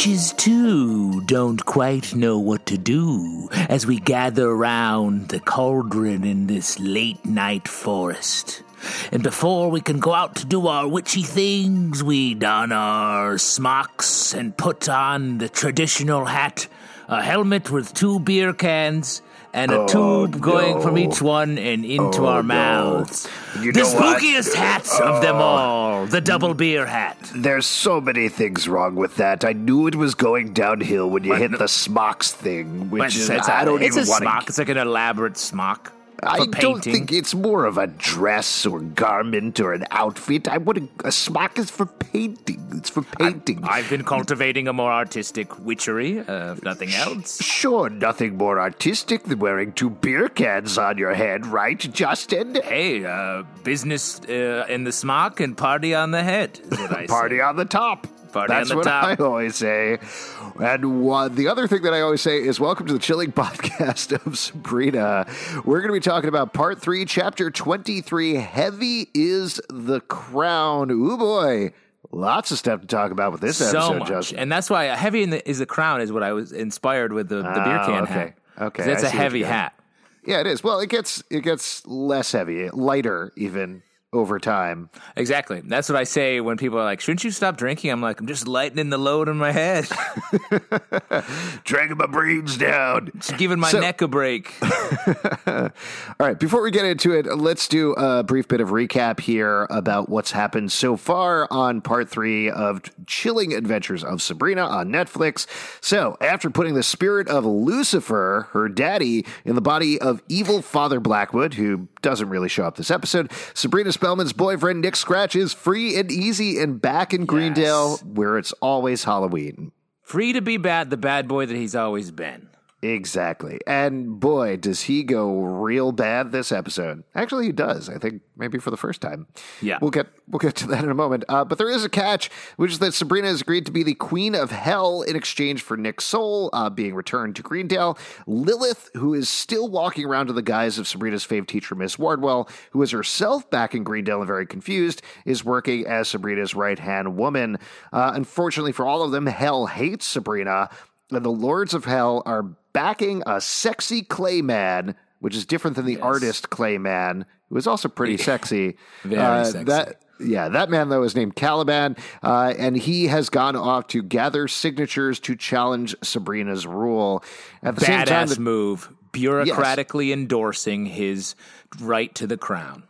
witches, too, don't quite know what to do as we gather round the cauldron in this late night forest. And before we can go out to do our witchy things, we don our smocks and put on the traditional hat, a helmet with two beer cans, and a oh, tube going from each one and into oh, our mouths. You the know what? spookiest hats of them ah. all, the double beer hat. There's so many things wrong with that. I knew it was going downhill when you hit the smocks thing, which is it's, I don't it's even a want smock. to. It's like an elaborate smock. I for don't think it's more of a dress or garment or an outfit. I would a smock is for painting. It's for painting. I've been cultivating a more artistic witchery, uh, if nothing else. Sure, nothing more artistic than wearing two beer cans on your head, right, Justin? Hey, uh, business uh, in the smock and party on the head. I Party say. on the top. Party That's what top. I always say. And one, the other thing that I always say is welcome to the chilling podcast of Sabrina. We're going to be talking about part three, chapter 23 Heavy is the Crown. Ooh, boy. Lots of stuff to talk about with this so episode, much, Justin. and that's why heavy in the, is the crown is what I was inspired with the, the beer Oh, can okay. hat. Okay, that's a heavy hat. yeah, it is. Well, it gets it gets less heavy, lighter even over time. Exactly. That's what I say when people are like, "Shouldn't you stop drinking?" I'm like, "I'm just lightening the load on my head, Dragging my brains down. just giving my So- neck a break." All right, before we get into it, let's do a brief bit of recap here about what's happened so far on part three of Chilling Adventures of Sabrina on Netflix. So, after putting the spirit of Lucifer, her daddy, in the body of evil Father Blackwood, who doesn't really show up this episode, Sabrina Spellman's boyfriend Nick Scratch is free and easy and back in Greendale, where it's always Halloween. Free to be bad, the bad boy that he's always been. Exactly. And boy, does he go real bad this episode. Actually, he does. I think maybe for the first time. Yeah. We'll get we'll get to that in a moment. Uh, but there is a catch, which is that Sabrina has agreed to be the queen of hell in exchange for Nick's soul uh, being returned to Greendale. Lilith, who is still walking around in the guise of Sabrina's fave teacher, Miss Wardwell, who is herself back in Greendale and very confused, is working as Sabrina's right hand woman. Uh, unfortunately for all of them, hell hates Sabrina and the Lords of Hell are backing a sexy clay man, which is different than the artist clay man, who is also pretty sexy. Very Uh, sexy. That yeah, that man though is named Caliban, uh, and he has gone off to gather signatures to challenge Sabrina's rule. At the same time, Badass the- move. Bureaucratically endorsing his right to the crown.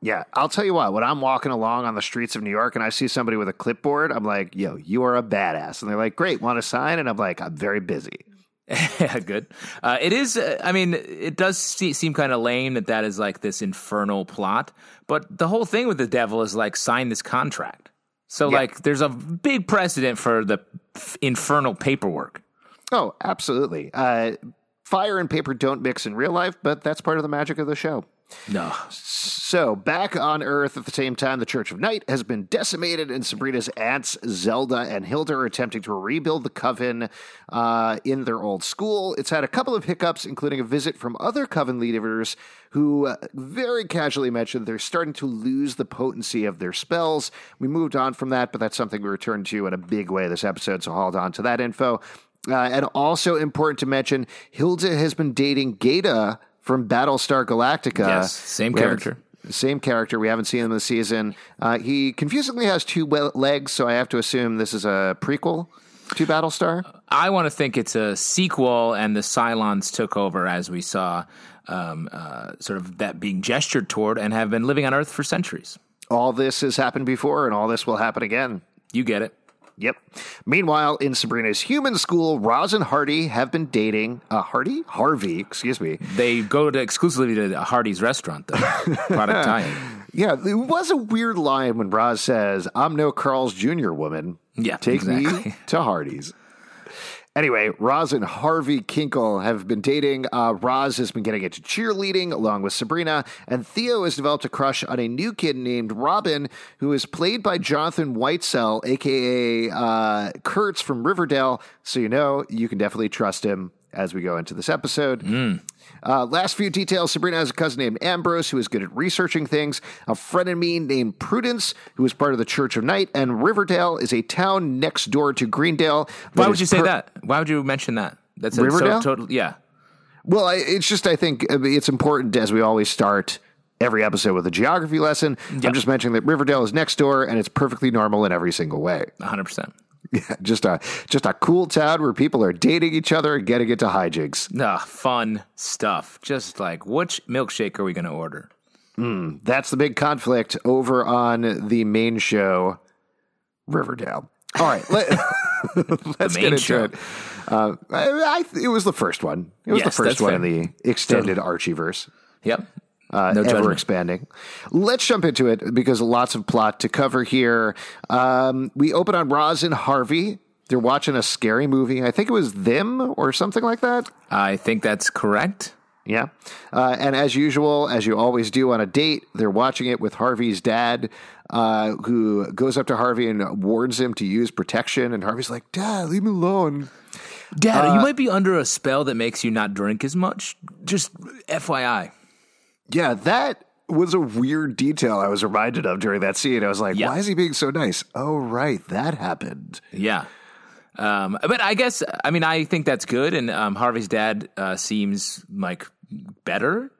yeah, I'll tell you what. When I'm walking along on the streets of New York and I see somebody with a clipboard, I'm like, "Yo, you are a badass," and they're like, "Great, want to sign?" And I'm like, "I'm very busy." Yeah, good. Uh, it is. Uh, I mean, it does se- seem kind of lame that that is like this infernal plot. But the whole thing with the devil is like sign this contract. So Yeah. like, there's a big precedent for the f- infernal paperwork. Oh, absolutely. Uh, fire and paper don't mix in real life, but that's part of the magic of the show. No, So, back on Earth at the same time, the Church of Night has been decimated, and Sabrina's aunts, Zelda and Hilda, are attempting to rebuild the coven uh, in their old school. It's had a couple of hiccups, including a visit from other coven leaders who uh, very casually mentioned they're starting to lose the potency of their spells. We moved on from that, but that's something we return to in a big way this episode, so hold on to that info. Uh, and also important to mention, Hilda has been dating Gaeta from Battlestar Galactica. Yes, same We character. Same character. We haven't seen him this season. Uh, he confusingly has two legs, so I have to assume this is a prequel to Battlestar. I want to think it's a sequel, and the Cylons took over as we saw, um, uh, sort of that being gestured toward, and have been living on Earth for centuries. All this has happened before, and all this will happen again. You get it. Yep. Meanwhile, in Sabrina's human school, Roz and Hardy have been dating. Uh, Hardy? Harvey, excuse me. They go to exclusively to Hardee's restaurant, though. Product tie-in. Yeah, it was a weird line when Roz says, I'm no Carl's Jr. woman. Yeah, Take me to Hardee's. Anyway, Roz and Harvey Kinkle have been dating. Uh, Roz has been getting into cheerleading along with Sabrina, and Theo has developed a crush on a new kid named Robin, who is played by Jonathan Whitesell, aka uh, Kurtz from Riverdale. So you know you can definitely trust him as we go into this episode. Uh, last few details Sabrina has a cousin named Ambrose who is good at researching things, a friend of frenemy named Prudence who is part of the Church of Night, and Riverdale is a town next door to Greendale. Why would you say per- that? Why would you mention that? That's Riverdale? So total, yeah. Well, I, it's just, I think it's important as we always start every episode with a geography lesson. I'm just mentioning that Riverdale is next door and it's perfectly normal in every single way. 100%. Yeah, just a just a cool town where people are dating each other and getting into hijinks. Ah, fun stuff. Just like, which milkshake are we going to order? That's the big conflict over on the main show, Riverdale. All right, let, us get into show. it. Uh, I, I, it was the first one. It was Yes, the first one fair. in the extended Archieverse. Yep. Uh, No ever expanding. Let's jump into it because lots of plot to cover here. Um, we open on Roz and Harvey. They're watching a scary movie. I think it was them or something like that. I think that's correct. Yeah. Uh, and as usual, as you always do on a date, they're watching it with Harvey's dad, uh, who goes up to Harvey and warns him to use protection. And Harvey's like, Dad, leave me alone. Dad, Uh, you might be under a spell that makes you not drink as much. Just FYI. Yeah, that was a weird detail I was reminded of during that scene. I was like, Yeah. why is he being so nice? Oh, right. That happened. Yeah. Um, but I guess, I mean, I think that's good. And um, Harvey's dad uh, seems like better.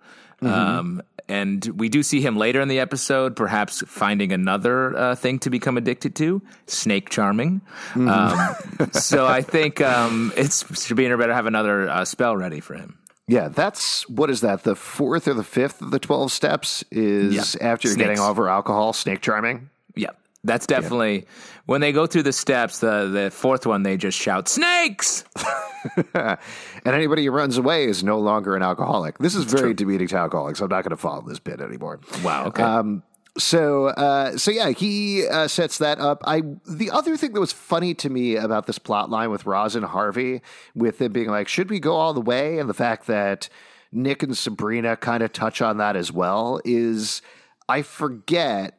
Mm-hmm. Um, and we do see him later in the episode, perhaps finding another uh, thing to become addicted to snake charming. Um, so I think um, it's Sabrina better have another uh, spell ready for him. Yeah, that's what is that? The fourth or the fifth of the 12 steps is Yeah. after you're Snakes. getting over alcohol, snake charming. Yeah. That's definitely when they go through the steps. The the fourth one, they just shout snakes. And anybody who runs away is no longer an alcoholic. This is very demeaning to alcoholics. I'm not going to follow this bit anymore. Wow. Okay. Um, so, uh, so yeah, he uh, sets that up. I the other thing that was funny to me about this plot line with Roz and Harvey, with them being like, should we go all the way, and the fact that Nick and Sabrina kind of touch on that as well, is I forget,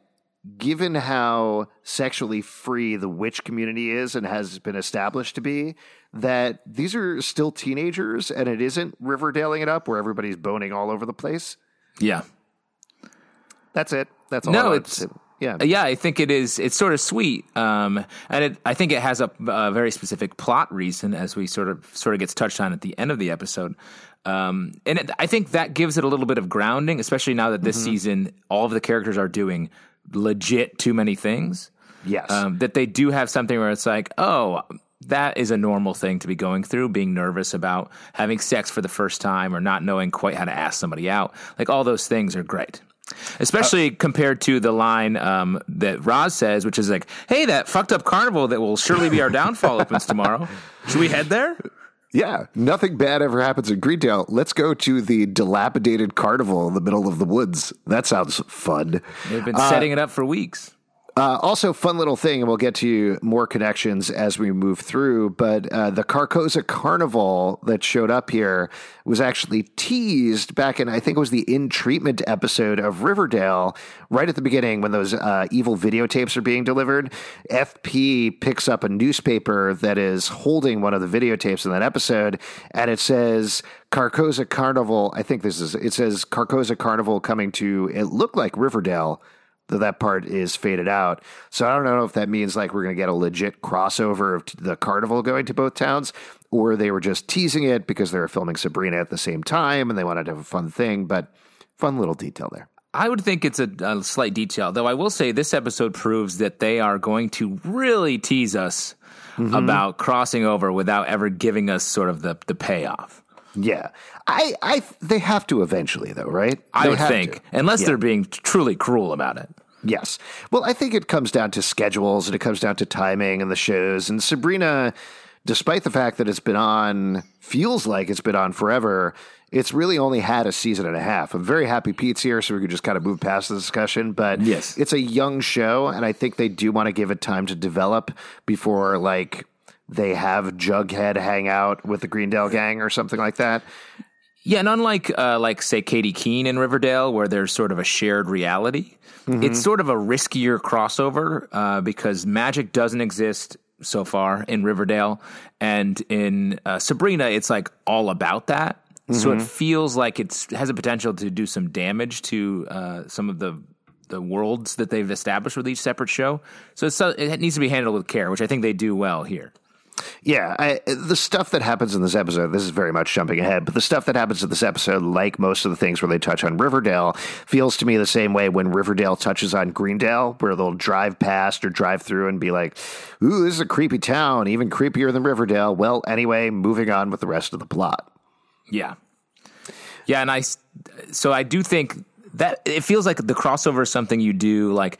given how sexually free the witch community is and has been established to be, that these are still teenagers, and it isn't Riverdaleing it up where everybody's boning all over the place. yeah. That's it. That's all. No, it's- yeah. Yeah, I think it is. It's sort of sweet, um, and it, I think it has a, a very specific plot reason, as we sort of sort of gets touched on at the end of the episode. Um, and it, I think that gives it a little bit of grounding, especially now that this Mm-hmm. season all of the characters are doing legit too many things. Yes. Um, that they do have something where it's like, oh, that is a normal thing to be going through, being nervous about having sex for the first time or not knowing quite how to ask somebody out. Like all those things are great. Especially compared to the line um, that Roz says, which is like, hey, that fucked up carnival that will surely be our downfall opens tomorrow. Should we head there? yeah. Nothing bad ever happens in Greendale. Let's go to the dilapidated carnival in the middle of the woods. That sounds fun. They've been setting it up for weeks. Uh, also, fun little thing, and we'll get to more connections as we move through. But uh, the Carcosa Carnival that showed up here was actually teased back in, I think it was the in treatment episode of Riverdale, right at the beginning when those uh, evil videotapes are being delivered. FP picks up a newspaper that is holding one of the videotapes in that episode, and it says Carcosa Carnival. I think this is, it says Carcosa Carnival coming to, it looked like Riverdale though that part is faded out. So I don't know if that means like we're going to get a legit crossover of the carnival going to both towns, or they were just teasing it because they were filming Sabrina at the same time and they wanted to have a fun thing. But fun little detail there. I would think it's a, a slight detail, though I will say this episode proves that they are going to really tease us mm-hmm. about crossing over without ever giving us sort of the, the payoff. Yeah, I, I, they have to eventually, though, right? I They would think, to. unless Yeah. they're being truly cruel about it. Yes. Well, I think it comes down to schedules and it comes down to timing and the shows. And Sabrina, despite the fact that it's been on, feels like it's been on forever, it's really only had a season and a half. I'm very happy Pete's here, so we could just kind of move past the discussion. But Yes. it's a young show, and I think they do want to give it time to develop before, like, they have Jughead hang out with the Greendale gang or something like that. Yeah, and unlike uh, like say Katy Keene in Riverdale, where there's sort of a shared reality, it's sort of a riskier crossover uh, because magic doesn't exist so far in Riverdale, and in uh, Sabrina, it's like all about that. So it feels like it has a potential to do some damage to uh, some of the the worlds that they've established with each separate show. So it's, uh, it needs to be handled with care, which I think they do well here. Yeah, I, the stuff that happens in this episode, this is very much jumping ahead, but the stuff that happens in this episode, like most of the things where they touch on Riverdale, feels to me the same way when Riverdale touches on Greendale, where they'll drive past or drive through and be like, ooh, this is a creepy town, even creepier than Riverdale. Well, anyway, moving on with the rest of the plot. Yeah. Yeah, and I so I do think that it feels like the crossover is something you do like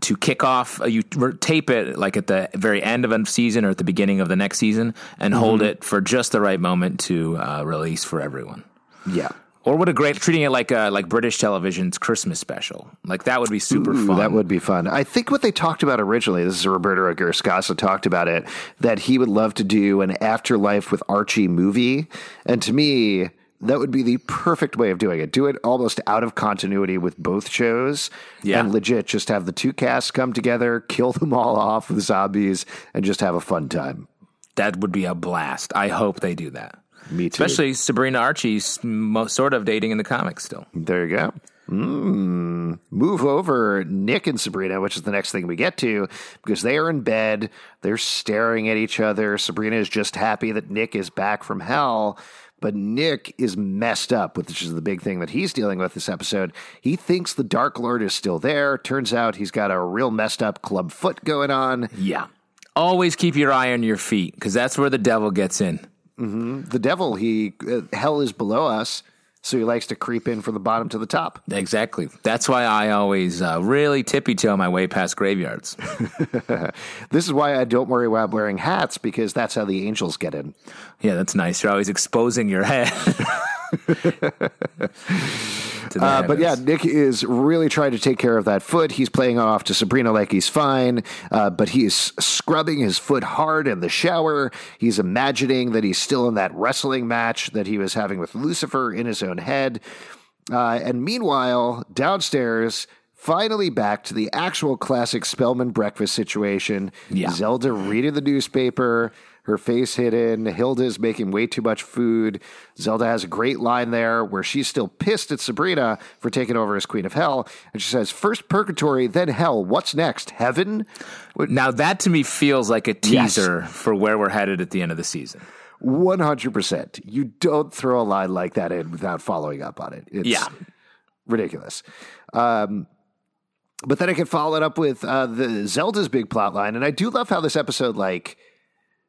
to kick off you tape it like at the very end of a season or at the beginning of the next season and mm-hmm. hold it for just the right moment to uh, release for everyone. Yeah. Or what a great treating it like uh, like British television's Christmas special. Like that would be super Ooh, fun. That would be fun. I think what they talked about originally, this is Roberto Aguirre-Sacasa talked about it, that he would love to do an afterlife with Archie movie. And to me, that would be the perfect way of doing it. Do it almost out of continuity with both shows, yeah. and legit just have the two casts come together, kill them all off with zombies, and just have a fun time. That would be a blast. I hope they do that. Me too. Especially Sabrina Archie's sort of dating in the comics still. There you go. Mm. Move over Nick and Sabrina, which is the next thing we get to, because they are in bed. They're staring at each other. Sabrina is just happy that Nick is back from hell. But Nick is messed up, which is the big thing that he's dealing with this episode. He thinks the Dark Lord is still there. Turns out he's got a real messed up club foot going on. Yeah. Always keep your eye on your feet because that's where the devil gets in. Mm-hmm. The devil, he uh, hell is below us. So he likes to creep in from the bottom to the top. Exactly. That's why I always uh, really tippy toe my way past graveyards. this is why I don't worry about wearing hats because that's how the angels get in. Yeah, that's nice. You're always exposing your head. uh, but yeah, Nick is really trying to take care of that foot. He's playing off to Sabrina like he's fine, uh, but he is scrubbing his foot hard in the shower. He's imagining that he's still in that wrestling match that he was having with Lucifer in his own head. Uh, and meanwhile, downstairs, finally back to the actual classic Spellman breakfast situation. Yeah. Zelda reading the newspaper her face hidden. Hilda's making way too much food. Zelda has a great line there where she's still pissed at Sabrina for taking over as Queen of Hell. And she says, First purgatory, then hell. What's next? Heaven? Now, that to me feels like a teaser yes. for where we're headed at the end of the season. 100%. You don't throw a line like that in without following up on it. It's yeah. ridiculous. Um, but then I can follow it up with uh, the Zelda's big plot line, and I do love how this episode like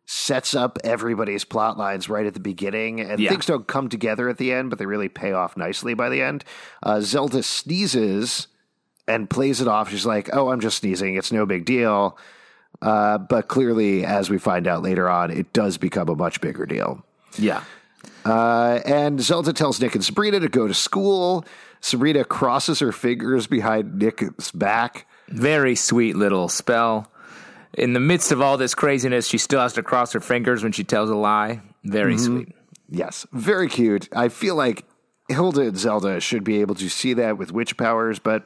sets up everybody's plot lines right at the beginning, and yeah. things don't come together at the end, but they really pay off nicely by the end. Uh, Zelda sneezes and plays it off. She's like, "Oh, I'm just sneezing. It's no big deal." Uh, but clearly, as we find out later on, it does become a much bigger deal. Yeah. Uh, and Zelda tells Nick and Sabrina to go to school. Sabrina crosses her fingers behind Nick's back. Very sweet little spell in the midst of all this craziness, she still has to cross her fingers when she tells a lie. Very mm-hmm. sweet. Yes, very cute. I feel like Hilda and Zelda should be able to see that with witch powers, but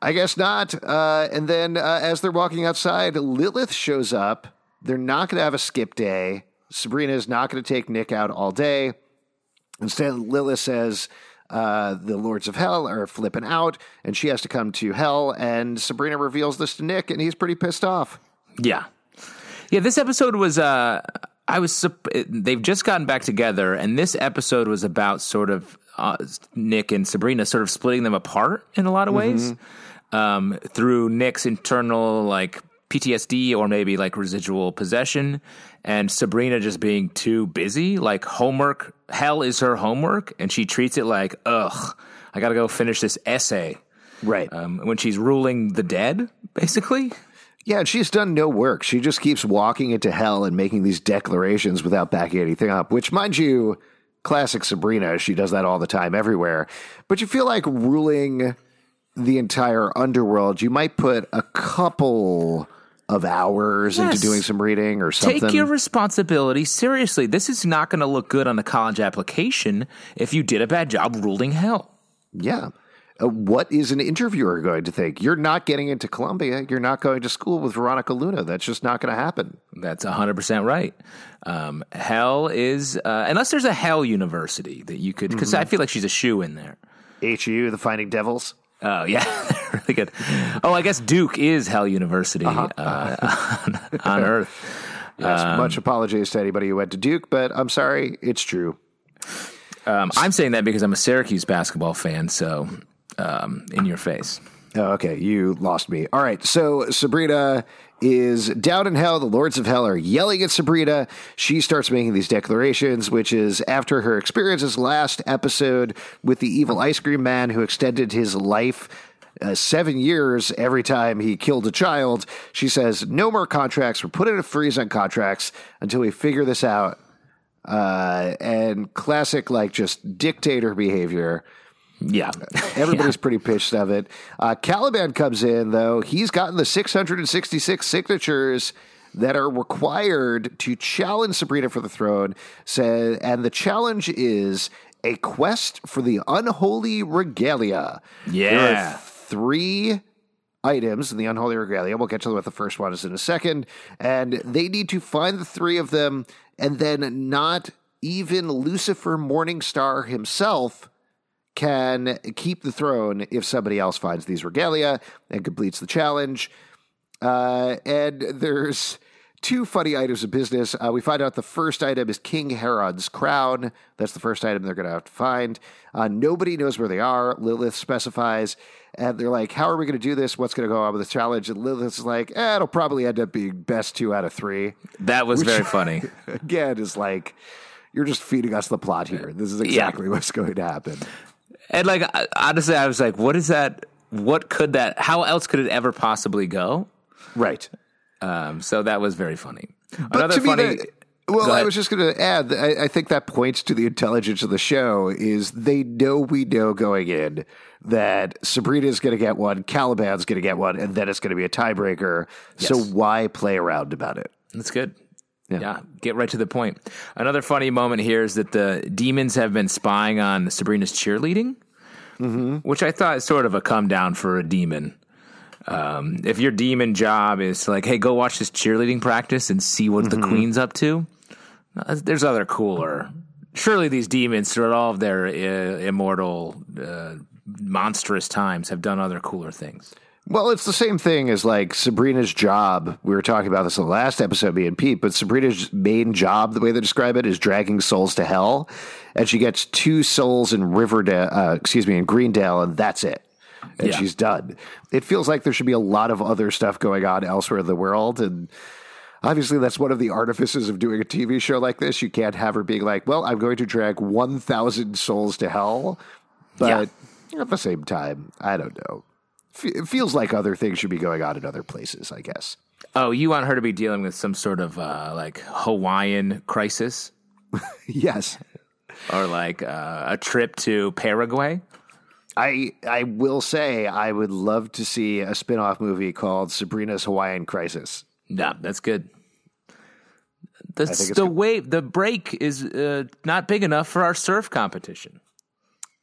I guess not. Uh, and then uh, as they're walking outside, Lilith shows up. They're not going to have a skip day. Sabrina is not going to take Nick out all day. Instead, Lilith says, uh, the Lords of Hell are flipping out, and she has to come to Hell. And Sabrina reveals this to Nick, and he's pretty pissed off. Yeah, yeah. This episode was. Uh, I was. They've just gotten back together, and this episode was about sort of uh, Nick and Sabrina sort of splitting them apart in a lot of ways. Mm-hmm. Um, through Nick's internal like PTSD or maybe like residual possession, and Sabrina just being too busy. Like homework, hell is her homework, and she treats it like, ugh, I got to go finish this essay. Right. Um, when she's ruling the dead, basically. Yeah, and she's done no work. She just keeps walking into hell and making these declarations without backing anything up, which, mind you, classic Sabrina. She does that all the time everywhere. But you feel like ruling the entire underworld, you might put a couple of hours yes. into doing some reading or something. Take your responsibility seriously. This is not going to look good on a college application if you did a bad job ruling hell. Yeah. Uh, what is an interviewer going to think? You're not getting into Columbia. You're not going to school with Veronica Luna. That's just not going to happen. That's 100% right. Um, hell is, uh, unless there's a Hell University that you could, because I feel like she's a shoe in there. HU, the Finding Devils. Oh, yeah. really good. Oh, I guess Duke is Hell University uh on, on Earth. Yes, much apologies to anybody who went to Duke, but I'm sorry, it's true. Um, I'm saying that because I'm a Syracuse basketball fan, so um, in your face. Oh, okay, you lost me. All right, so Sabrina is down in hell. The lords of hell are yelling at Sabrina. She starts making these declarations, which is after her experiences last episode with the evil ice cream man who extended his life uh, seven years every time he killed a child. She says, No more contracts. We're putting a freeze on contracts until we figure this out. Uh, and classic, like, just dictator behavior. Yeah. Everybody's pretty pissed of it. Uh, Caliban comes in, though. He's gotten the 666 signatures that are required to challenge Sabrina for the throne. Said, and the challenge is a quest for the unholy regalia. Yeah. three items in the unholy regalia. We'll get to what the first one is in a second. And they need to find the three of them, and then not even Lucifer Morningstar himself can keep the throne if somebody else finds these regalia and completes the challenge. Uh, and there's two funny items of business. Uh, we find out the first item is King Herod's crown. That's the first item they're going to have to find. Uh, nobody knows where they are. Lilith specifies. And they're like, how are we going to do this? What's going to go on with the challenge? And Lilith's like, eh, it'll probably end up being best two out of three. That was very funny. Again, is like, you're just feeding us the plot here. This is exactly what's going to happen. And like honestly, I was like, "What is that? What could that? How else could it ever possibly go?" Right. Um, so that was very funny. But Another to me, funny. that- well, I was just going to add. I, I think that points to the intelligence of the show. Is they know we know going in that Sabrina's going to get one, Caliban's going to get one, and then it's going to be a tiebreaker. So why play around about it? That's good. Yeah. get right to the point. Another funny moment here is that the demons have been spying on Sabrina's cheerleading, which I thought is sort of a come down for a demon. Um, if your demon job is to like, hey, go watch this cheerleading practice and see what the queen's up to, uh, there's other cooler. Surely these demons, throughout all of their uh, immortal, uh, monstrous times, have done other cooler things. Well, it's the same thing as like Sabrina's job. We were talking about this in the last episode, me and Pete, but Sabrina's main job, the way they describe it, is dragging souls to hell. And she gets two souls in Riverdale, uh, excuse me, in Greendale, and that's it. And Yeah. she's done. It feels like there should be a lot of other stuff going on elsewhere in the world. And obviously, that's one of the artifices of doing a TV show like this. You can't have her being like, well, I'm going to drag 1,000 souls to hell. But at the same time, I don't know. It feels like other things should be going on in other places, I guess. Oh, you want her to be dealing with some sort of uh, like Hawaiian crisis yes. or like uh, a trip to Paraguay? I I will say I would love to see a spin-off movie called Sabrina's Hawaiian Crisis. No, that's good. The, the good. wave, the break is uh, not big enough for our surf competition.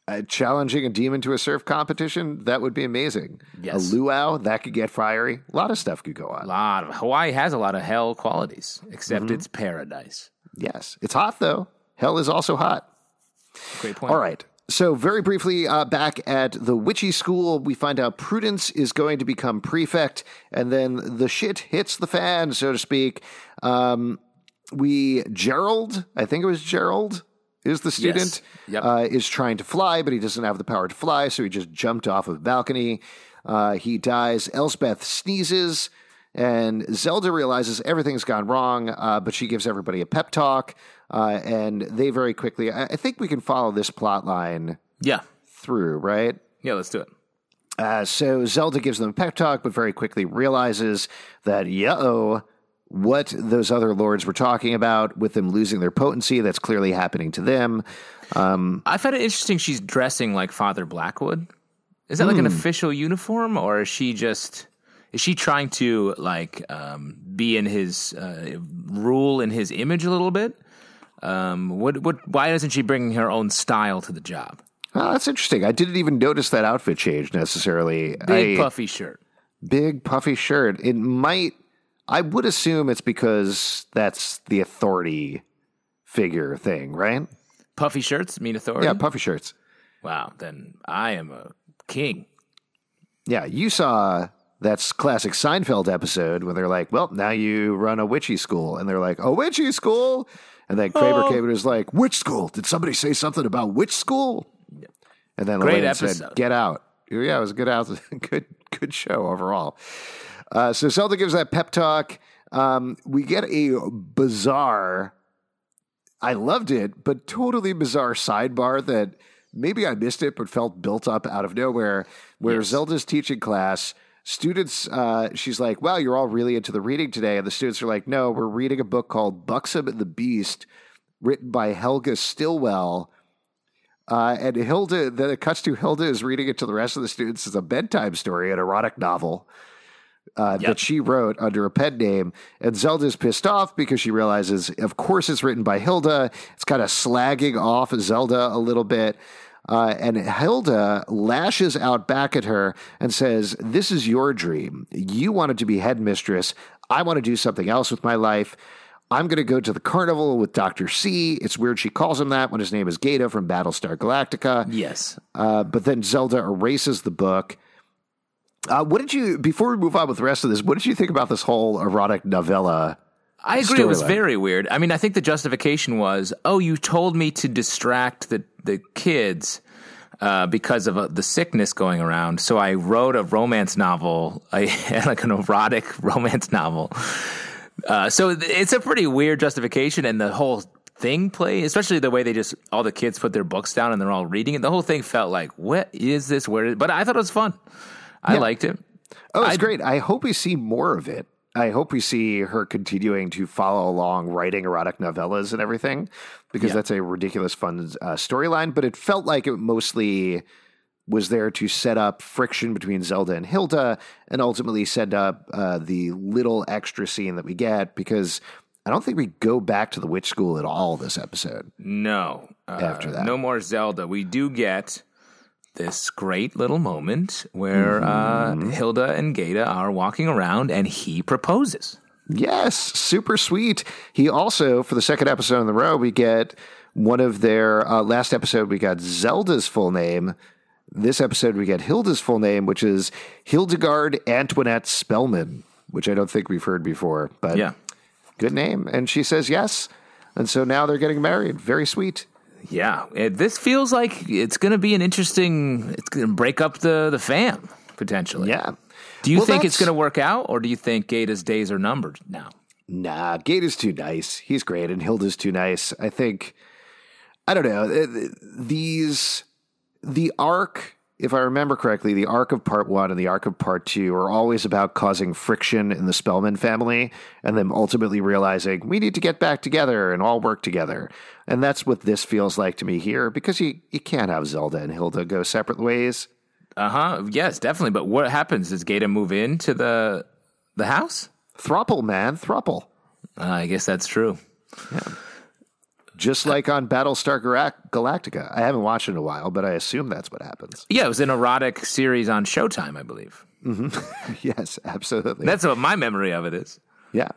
Uh, challenging a demon to a surf competition, that would be amazing. Yes. A luau, that could get fiery. A lot of stuff could go on. A lot of Hawaii has a lot of hell qualities, except Mm-hmm. it's paradise. Yes. It's hot, though. Hell is also hot. Great point. All right. So, very briefly, uh, back at the witchy school, we find out Prudence is going to become prefect, and then the shit hits the fan, so to speak. Um, we, Gerald, I think it was Gerald, is the student, Yep. uh, is trying to fly, but he doesn't have the power to fly, so he just jumped off of a balcony. Uh, he dies. Elspeth sneezes. And Zelda realizes everything's gone wrong, uh, but she gives everybody a pep talk. Uh, and they very quickly, I, I think we can follow this plot line Yeah. through, right? Yeah, let's do it. Uh, so Zelda gives them a pep talk, but very quickly realizes that, yeah, oh, what those other lords were talking about with them losing their potency, that's clearly happening to them. I found it interesting she's dressing like Father Blackwood. Is that like Hmm. an official uniform or is she just is she trying to like um, be in his uh, rule in his image a little bit? Um, what what why isn't she bringing her own style to the job? Oh, that's interesting. I didn't even notice that outfit change necessarily. Big I, puffy shirt. big puffy shirt. It might. I would assume it's because that's the authority figure thing, right? Puffy shirts mean authority. Yeah, puffy shirts. Wow. Then I am a king. Yeah, you saw that's classic Seinfeld episode when they're like, "Well, now you run a witchy school," and they're like, "A witchy school," and then Kramer Oh. came and was like, "Witch school? Did somebody say something about witch school?" And then Great Elaine episode. said, "Get out." Yeah, it was a good out, good good show overall. Uh, so Zelda gives that pep talk. Um, we get a bizarre. I loved it, but totally bizarre sidebar that maybe I missed it, but felt built up out of nowhere. Where Zelda's teaching class, students, uh, she's like, "Wow, you're all really into the reading today," and the students are like, "No, we're reading a book called Buxom and the Beast, written by Helga Stillwell." Uh, and Hilda, then it cuts to Hilda is reading it to the rest of the students as a bedtime story, an erotic novel uh, Yep. that she wrote under a pen name. And Zelda's pissed off because she realizes, of course, it's written by Hilda. It's kind of slagging off Zelda a little bit. Uh, and Hilda lashes out back at her and says, This is your dream. You wanted to be headmistress. I want to do something else with my life. I'm going to go to the carnival with Dr. C. It's weird she calls him that when his name is Gaeta from Battlestar Galactica. Yes. Uh, but then Zelda erases the book. Uh, what did you, before we move on with the rest of this, what did you think about this whole erotic novella? I agree. It was Storyline. very weird. I mean, I think the justification was, oh, you told me to distract the the kids uh, because of uh, the sickness going around. So I wrote a romance novel, a, like an erotic romance novel. Uh, so th- it's a pretty weird justification, and the whole thing play, especially the way they just all the kids put their books down and they're all reading it. The whole thing felt like, what is this? Where? is-" But I thought it was fun. I Yeah. liked it. Oh, it's great. I hope we see more of it. I hope we see her continuing to follow along writing erotic novellas and everything because Yeah. that's a ridiculous fun uh, storyline. But it felt like it mostly was there to set up friction between Zelda and Hilda and ultimately set up uh, the little extra scene that we get because I don't think we go back to the witch school at all this episode. No. Uh, After that. No more Zelda. We do get this great little moment where Mm-hmm. uh, Hilda and Gaeta are walking around and he proposes. Yes, super sweet. He also, for the second episode in the row, we get one of their uh, last episode. We got Zelda's full name. This episode, we get Hilda's full name, which is Hildegard Antoinette Spellman, which I don't think we've heard before, but Yeah. good name. And she says yes. And so now they're getting married. Very sweet. Yeah. It, this feels like it's going to be an interesting, it's going to break up the, the fam, potentially. Yeah. Do you Well, think it's going to work out or do you think Gaeta's days are numbered now? Nah, Gate is too nice. He's great, and Hilda's too nice. I think, I don't know, these, the arc, if I remember correctly, the arc of part one and the arc of part two are always about causing friction in the Spellman family and them ultimately realizing we need to get back together and all work together. And that's what this feels like to me here because you, you can't have Zelda and Hilda go separate ways. Uh huh. Yes, definitely. But what happens? Does Gaeta move into the the house? Thruple, man, thruple. Uh, I guess that's true. Just like on Battlestar Galactica. I haven't watched it in a while, but I assume that's what happens. Yeah, it was an erotic series on Showtime, I believe. Yes, absolutely. That's what my memory of it is. yeah.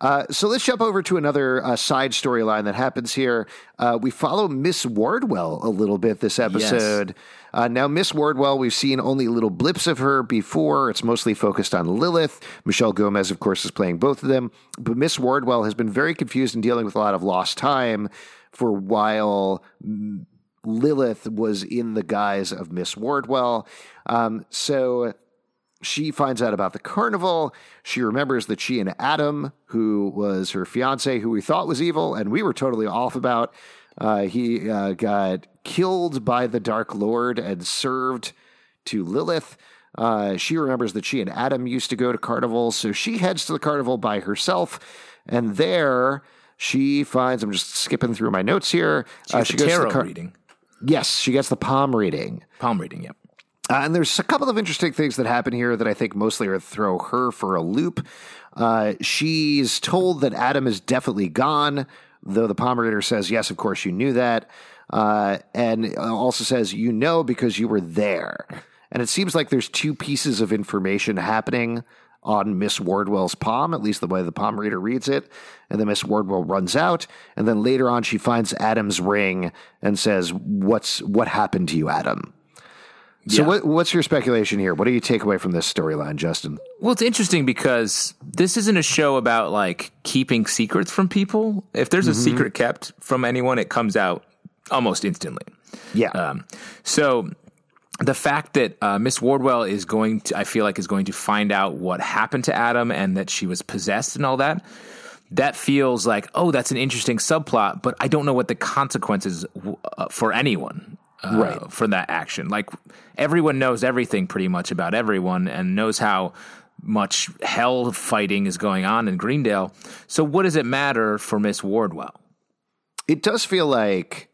Uh, so let's jump over to another uh, side storyline that happens here. Uh, we follow Miss Wardwell a little bit this episode. Uh, now, Miss Wardwell, we've seen only little blips of her before. It's mostly focused on Lilith. Michelle Gomez, of course, is playing both of them. But Miss Wardwell has been very confused and dealing with a lot of lost time for while Lilith was in the guise of Miss Wardwell. Um, so she finds out about the carnival. She remembers that she and Adam, who was her fiance, who we thought was evil, and we were totally off about, uh, he uh, got killed by the Dark Lord and served to Lilith. Uh, she remembers that she and Adam used to go to carnivals, so she heads to the carnival by herself, and there she finds. I'm just skipping through my notes here. She gets a goes to the tarot car- reading, Yes, she gets the palm reading. palm reading. Yep. Uh, and there's a couple of interesting things that happen here that I think mostly are throw her for a loop. Uh, she's told that Adam is definitely gone, though the palm reader says, yes, of course you knew that. Uh, and also says, You know, because you were there. And it seems like there's two pieces of information happening on Miss Wardwell's palm, at least the way the palm reader reads it. And then Miss Wardwell runs out, and then later on she finds Adam's ring and says, "What's what happened to you, Adam?" So Yeah. what, what's your speculation here? What do you take away from this storyline, Justin? Well, it's interesting because this isn't a show about like keeping secrets from people. If there's a secret kept from anyone, it comes out almost instantly. Yeah, Um, so the fact that uh, Miss Wardwell is going to, I feel like, is going to find out what happened to Adam and that she was possessed and all that. That feels like, oh, that's an interesting subplot, but I don't know what the consequences w- uh, for anyone uh, Right. for that action. Like everyone knows everything pretty much about everyone and knows how much hell fighting is going on in Greendale. So what does it matter for Miss Wardwell? it does feel like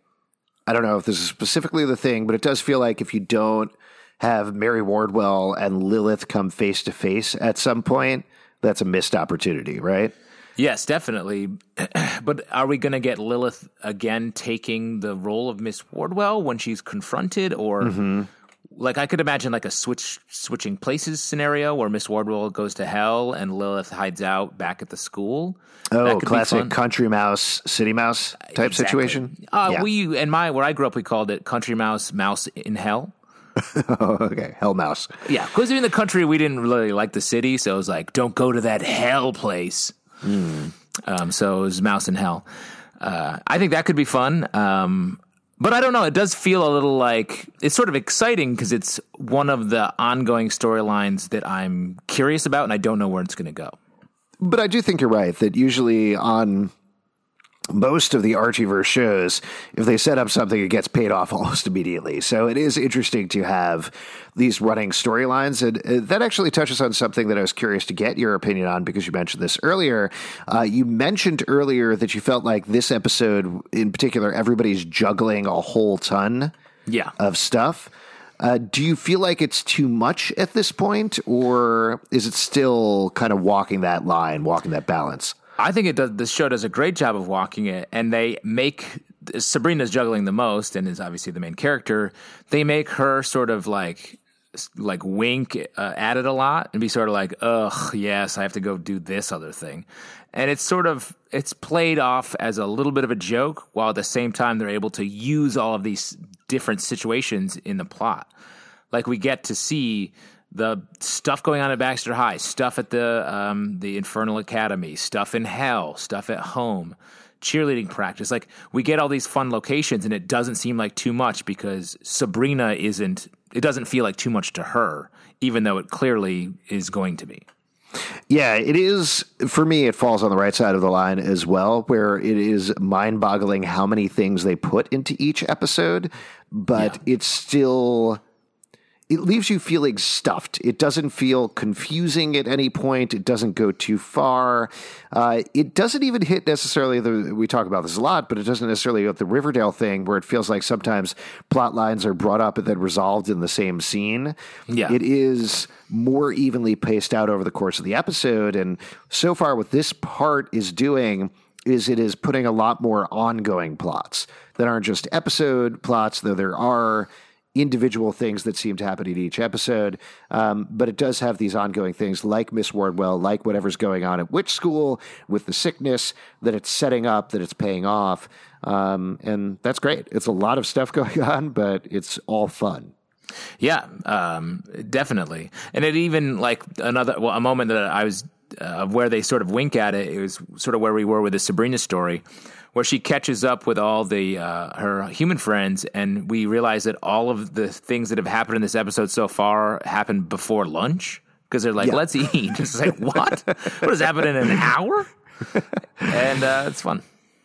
I don't know if this is specifically the thing, but it does feel like if you don't have Mary Wardwell and Lilith come face to face at some point, that's a missed opportunity, right? Yes, definitely. but are we going to get Lilith again taking the role of Miss Wardwell when she's confronted, or mm-hmm. Like I could imagine like a switch switching places scenario where Miss Wardwell goes to hell and Lilith hides out back at the school. Oh, classic country mouse, city mouse type Exactly. situation. Uh, Yeah. We and my where I grew up, we called it Country Mouse, Mouse in Hell. Oh, okay, hell mouse. Yeah, because in the country we didn't really like the city, so it was like, don't go to that hell place. Um, so it was Mouse in Hell. Uh, I think that could be fun. Um, but I don't know. It does feel a little like it's sort of exciting because it's one of the ongoing storylines that I'm curious about, and I don't know where it's going to go. But I do think you're right that usually on most of the Archieverse shows, if they set up something, it gets paid off almost immediately. So it is interesting to have these running storylines. And uh, that actually touches on something that I was curious to get your opinion on because you mentioned this earlier. Uh, you mentioned earlier that you felt like this episode in particular, everybody's juggling a whole ton Yeah. of stuff. Uh, do you feel like it's too much at this point, or is it still kind of walking that line, walking that balance? I think it does. The show does a great job of walking it, and they make Sabrina's juggling the most, and is obviously the main character. They make her sort of like like wink uh, at it a lot and be sort of like, "Ugh, yes, I have to go do this other thing," and it's sort of it's played off as a little bit of a joke, while at the same time they're able to use all of these different situations in the plot. Like we get to see the stuff going on at Baxter High, stuff at the um, the Infernal Academy, stuff in Hell, stuff at home, cheerleading practice. Like we get all these fun locations, and it doesn't seem like too much because Sabrina isn't. It doesn't feel like too much to her, even though it clearly is going to be. Yeah, it is. For me, it falls on the right side of the line as well, where it is mind boggling how many things they put into each episode, but it's still. It leaves you feeling stuffed. It doesn't feel confusing at any point. It doesn't go too far. Uh, it doesn't even hit necessarily the. We talk about this a lot, but it doesn't necessarily hit the Riverdale thing where it feels like sometimes plot lines are brought up and then resolved in the same scene. Yeah. It is more evenly paced out over the course of the episode. And so far, what this part is doing is it is putting a lot more ongoing plots that aren't just episode plots, though there are individual things that seem to happen in each episode. Um, but it does have these ongoing things like Miss Wardwell, like whatever's going on at witch school with the sickness that it's setting up, that it's paying off. Um, and that's great. It's a lot of stuff going on, but it's all fun. Yeah, um, definitely. And it even like another well, a moment that I was uh, where they sort of wink at it. It was sort of where we were with the Sabrina story, where she catches up with all the uh, her human friends, and we realize that all of the things that have happened in this episode so far happened before lunch because they're like, Yeah. "Let's eat." It's like, what? what has happened in an hour? and uh, it's fun.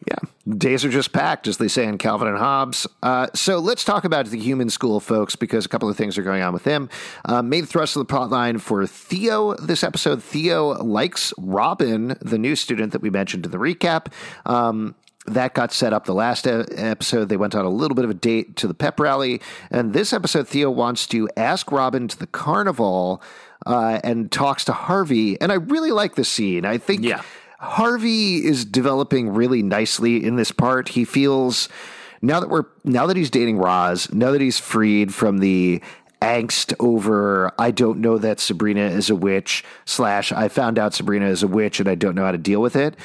Yeah, days are just packed, as they say in Calvin and Hobbes. Uh, so let's talk about the human school folks because a couple of things are going on with them. Uh, main thrust of the plot line for Theo this episode Theo likes Robin, the new student that we mentioned in the recap. Um, that got set up the last episode. They went on a little bit of a date to the pep rally. And this episode, Theo wants to ask Robin to the carnival uh, and talks to Harvey. And I really like this scene. I think. Yeah. Harvey is developing really nicely in this part. He feels now that we're now that he's dating Roz, now that he's freed from the angst over I don't know that Sabrina is a witch slash I found out Sabrina is a witch and I don't know how to deal with it.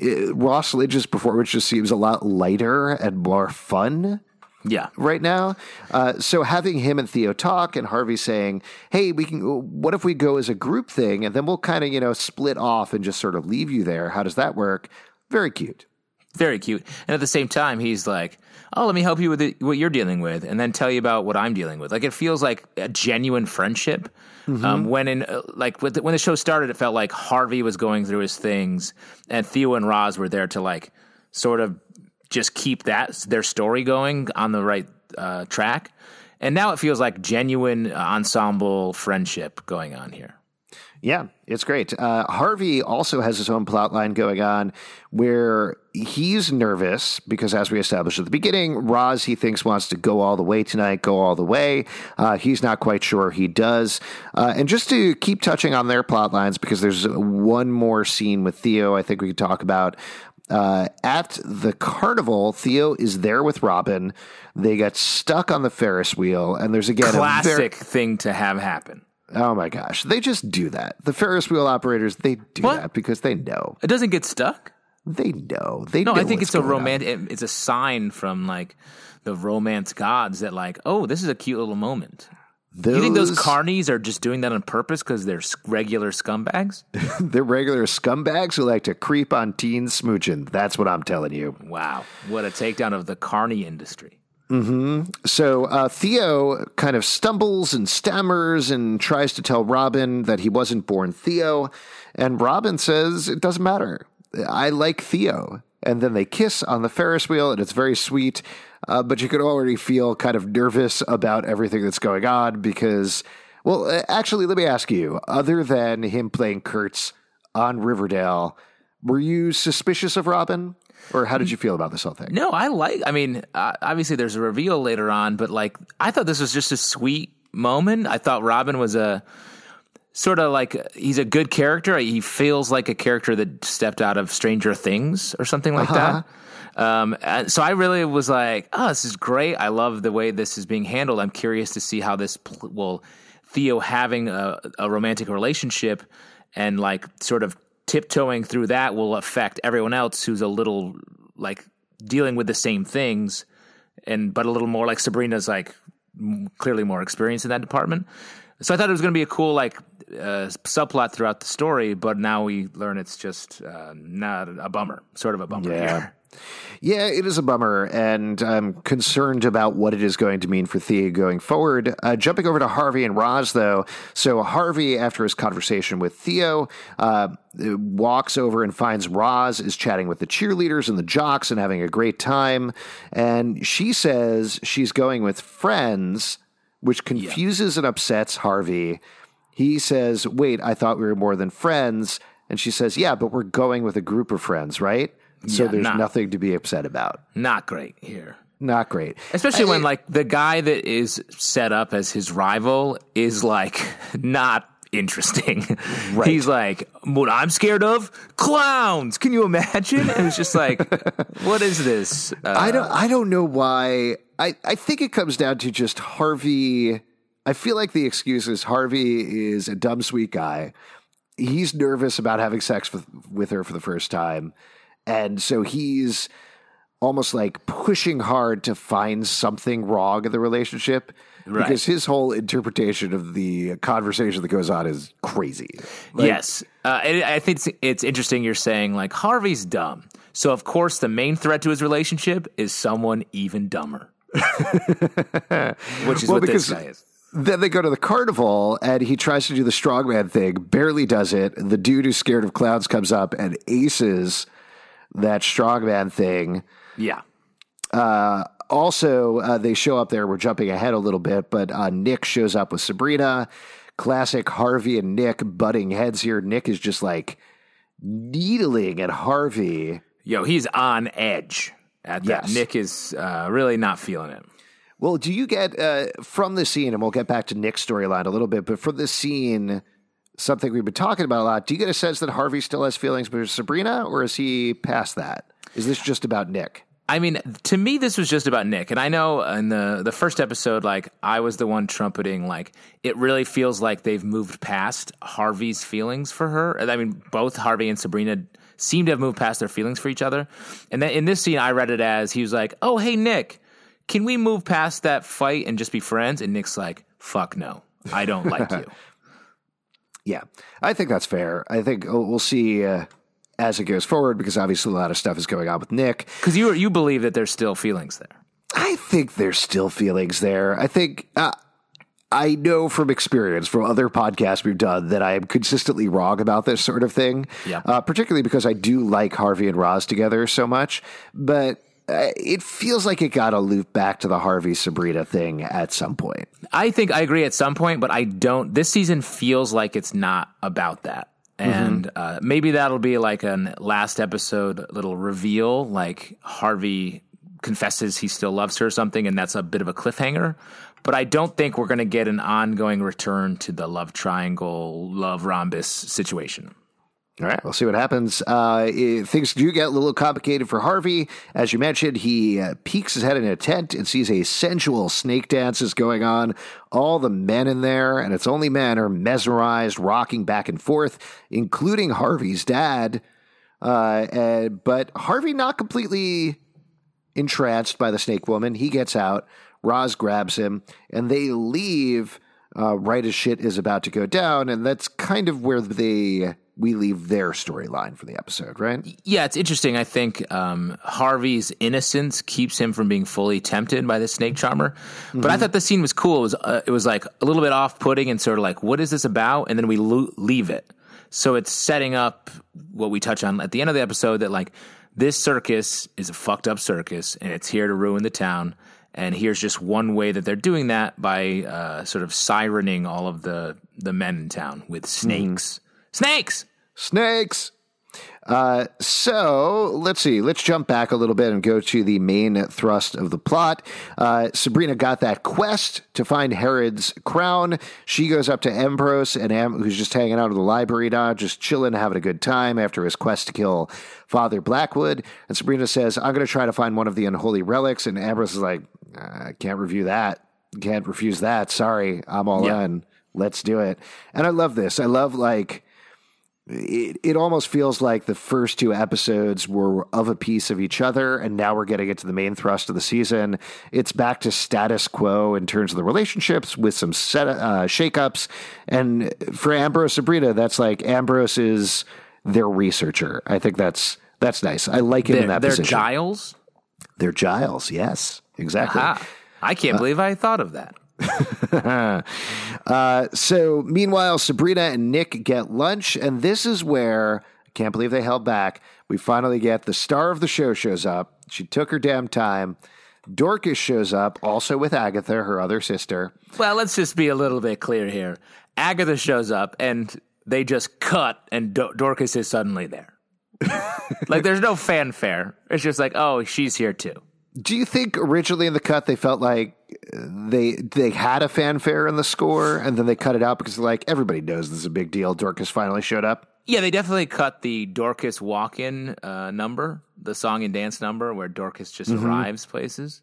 It Ross Lynch's performance just seems a lot lighter and more fun Yeah. right now. Uh, so having him and Theo talk and Harvey saying, "Hey, we can. What if we go as a group thing, and then we'll kind of you know split off and just sort of leave you there? How does that work?" Very cute. Very cute. And at the same time, he's like, "Oh, let me help you with the, what you're dealing with, and then tell you about what I'm dealing with." Like it feels like a genuine friendship. Um, when in uh, like with the, when the show started, it felt like Harvey was going through his things, and Theo and Roz were there to like sort of just keep that their story going on the right uh, track. And now it feels like genuine ensemble friendship going on here. Yeah, it's great. Uh, Harvey also has his own plot line going on where he's nervous because, as we established at the beginning, Roz, he thinks, wants to go all the way tonight, go all the way. Uh, he's not quite sure he does. Uh, and just to keep touching on their plot lines, because there's one more scene with Theo I think we could talk about. Uh, at the carnival, Theo is there with Robin. They get stuck on the Ferris wheel, and there's again a very- Classic thing to have happen. Oh my gosh, they just do that. The Ferris wheel operators, they do What? that because they know. It doesn't get stuck. They know. They No, know I think it's a romantic. It's a sign from like the romance gods that like, oh, this is a cute little moment. Those, You think those carnies are just doing that on purpose because they're regular scumbags? they're regular scumbags who like to creep on teens smooching. That's what I'm telling you. Wow, what a takedown of the carny industry. So uh, Theo kind of stumbles and stammers and tries to tell Robin that he wasn't born Theo, and Robin says it doesn't matter. I like Theo. And then they kiss on the Ferris wheel, and it's very sweet. Uh, but you could already feel kind of nervous about everything that's going on because, well, uh, actually, let me ask you: other than him playing Kurtz on Riverdale, were you suspicious of Robin, or how did you feel about this whole thing? No, I like. I mean, uh, obviously there's a reveal later on, but like I thought this was just a sweet moment. I thought Robin was a sort of like he's a good character. He feels like a character that stepped out of Stranger Things or something like that. Um, and so I really was like, oh, this is great. I love the way this is being handled. I'm curious to see how this pl- will Theo having a, a romantic relationship and like sort of tiptoeing through that will affect everyone else who's a little like dealing with the same things and but a little more like Sabrina's like m- clearly more experienced in that department. So I thought it was going to be a cool like uh, subplot throughout the story, but now we learn it's just uh, not a bummer, sort of a bummer. Yeah. here. Yeah, it is a bummer, and I'm concerned about what it is going to mean for Thea going forward. Uh, jumping over to Harvey and Roz, though. So, Harvey, after his conversation with Theo, uh, walks over and finds Roz is chatting with the cheerleaders and the jocks and having a great time. And she says she's going with friends, which confuses and upsets Harvey. He says, Wait, I thought we were more than friends. And she says, Yeah, but we're going with a group of friends, right? So Yeah, there's nah. nothing to be upset about. Not great here. Not great. Especially I- when like the guy that is set up as his rival is like not interesting. Right. He's like, what I'm scared of? Clowns. Can you imagine? And it's just like, what is this? Uh, I don't I don't know why. I, I think it comes down to just Harvey. I feel like the excuse is Harvey is a dumb sweet guy. He's nervous about having sex with with her for the first time. And so he's almost like pushing hard to find something wrong in the relationship. Right. Because his whole interpretation of the conversation that goes on is crazy. Like, yes. Uh, I think it's, it's interesting you're saying like Harvey's dumb. So of course the main threat to his relationship is someone even dumber. Which is Well, what this guy is. Then they go to the carnival and he tries to do the strongman thing, barely does it. The dude who's scared of clowns comes up and aces that strongman thing. Yeah. Also, uh, they show up there. We're jumping ahead a little bit, but uh, Nick shows up with Sabrina. Classic Harvey and Nick butting heads here. Nick is just like needling at Harvey. Yo, he's on edge at that. Yes. Nick is uh, really not feeling it. Well, do you get uh, from the scene, and we'll get back to Nick's storyline a little bit, but from the scene, something we've been talking about a lot, do you get a sense that Harvey still has feelings for Sabrina, or is he past that? Is this just about Nick? I mean, to me, this was just about Nick, and I know in the the first episode, like I was the one trumpeting, like it really feels like they've moved past Harvey's feelings for her. I mean, both Harvey and Sabrina seem to have moved past their feelings for each other. And then in this scene, I read it as he was like, "Oh, hey Nick, can we move past that fight and just be friends?" And Nick's like, "Fuck no, I don't like you." Yeah, I think that's fair. I think uh, we'll see uh, as it goes forward because obviously a lot of stuff is going on with Nick. Because you you believe that there's still feelings there. I think there's still feelings there. I think uh, I know from experience from other podcasts we've done that I am consistently wrong about this sort of thing. Yeah. Uh, particularly because I do like Harvey and Roz together so much, but. Uh, it feels like it got a loop back to the Harvey Sabrina thing at some point. I think I agree at some point, but I don't. This season feels like it's not about that. And uh, maybe that'll be like a last episode little reveal, like Harvey confesses he still loves her or something, and that's a bit of a cliffhanger. But I don't think we're going to get an ongoing return to the love triangle, love rhombus situation. All right, we'll see what happens. Uh, it- things do get a little complicated for Harvey. As you mentioned, he uh, peeks his head in a tent and sees a sensual snake dance is going on. All the men in there, and it's only men, are mesmerized, rocking back and forth, including Harvey's dad. Uh, and- but Harvey not completely entranced by the snake woman. He gets out. Roz grabs him, and they leave uh, right as shit is about to go down. And that's kind of where they we leave their storyline for the episode, right? Yeah, it's interesting. I think um, Harvey's innocence keeps him from being fully tempted by the snake charmer. But I thought the scene was cool. It was uh, it was like a little bit off putting and sort of like, what is this about? And then we lo- leave it. So it's setting up what we touch on at the end of the episode that like this circus is a fucked up circus and it's here to ruin the town. And here's just one way that they're doing that by uh, sort of sirening all of the the men in town with snakes. Snakes. Snakes. Uh, so let's see. Let's jump back a little bit and go to the main thrust of the plot. Uh, Sabrina got that quest to find Herod's crown. She goes up to Ambrose, and Am- who's just hanging out in the library now, just chilling, having a good time after his quest to kill Father Blackwood. And Sabrina says, "I'm going to try to find one of the unholy relics." And Ambrose is like, "I can't review that. Can't refuse that. Sorry, I'm all in. Let's do it." And I love this. I love like it, it almost feels like the first two episodes were of a piece of each other, and now we're getting into the main thrust of the season. It's back to status quo in terms of the relationships with some set uh, shakeups. And for Ambrose Sabrina, that's like Ambrose is their researcher. I think that's that's nice. I like him in They're, that they're position. Giles. they're Giles. Yes, exactly. Ah, I can't believe I thought of that. Uh, so meanwhile, Sabrina and Nick get lunch, and this is where I can't believe they held back. We finally get the star of the show shows up. She took her damn time. Dorcas shows up, also with Agatha, her other sister. Well, let's just be a little bit clear here. Agatha shows up and they just cut, and Do- Dorcas is suddenly there. like, there's no fanfare. It's just like, oh, she's here too. Do you think originally in the cut they felt like they they had a fanfare in the score, and then they cut it out because like everybody knows this is a big deal. Dorcas finally showed up. Yeah, they definitely cut the Dorcas walk in uh, number, the song and dance number where Dorcas just arrives places.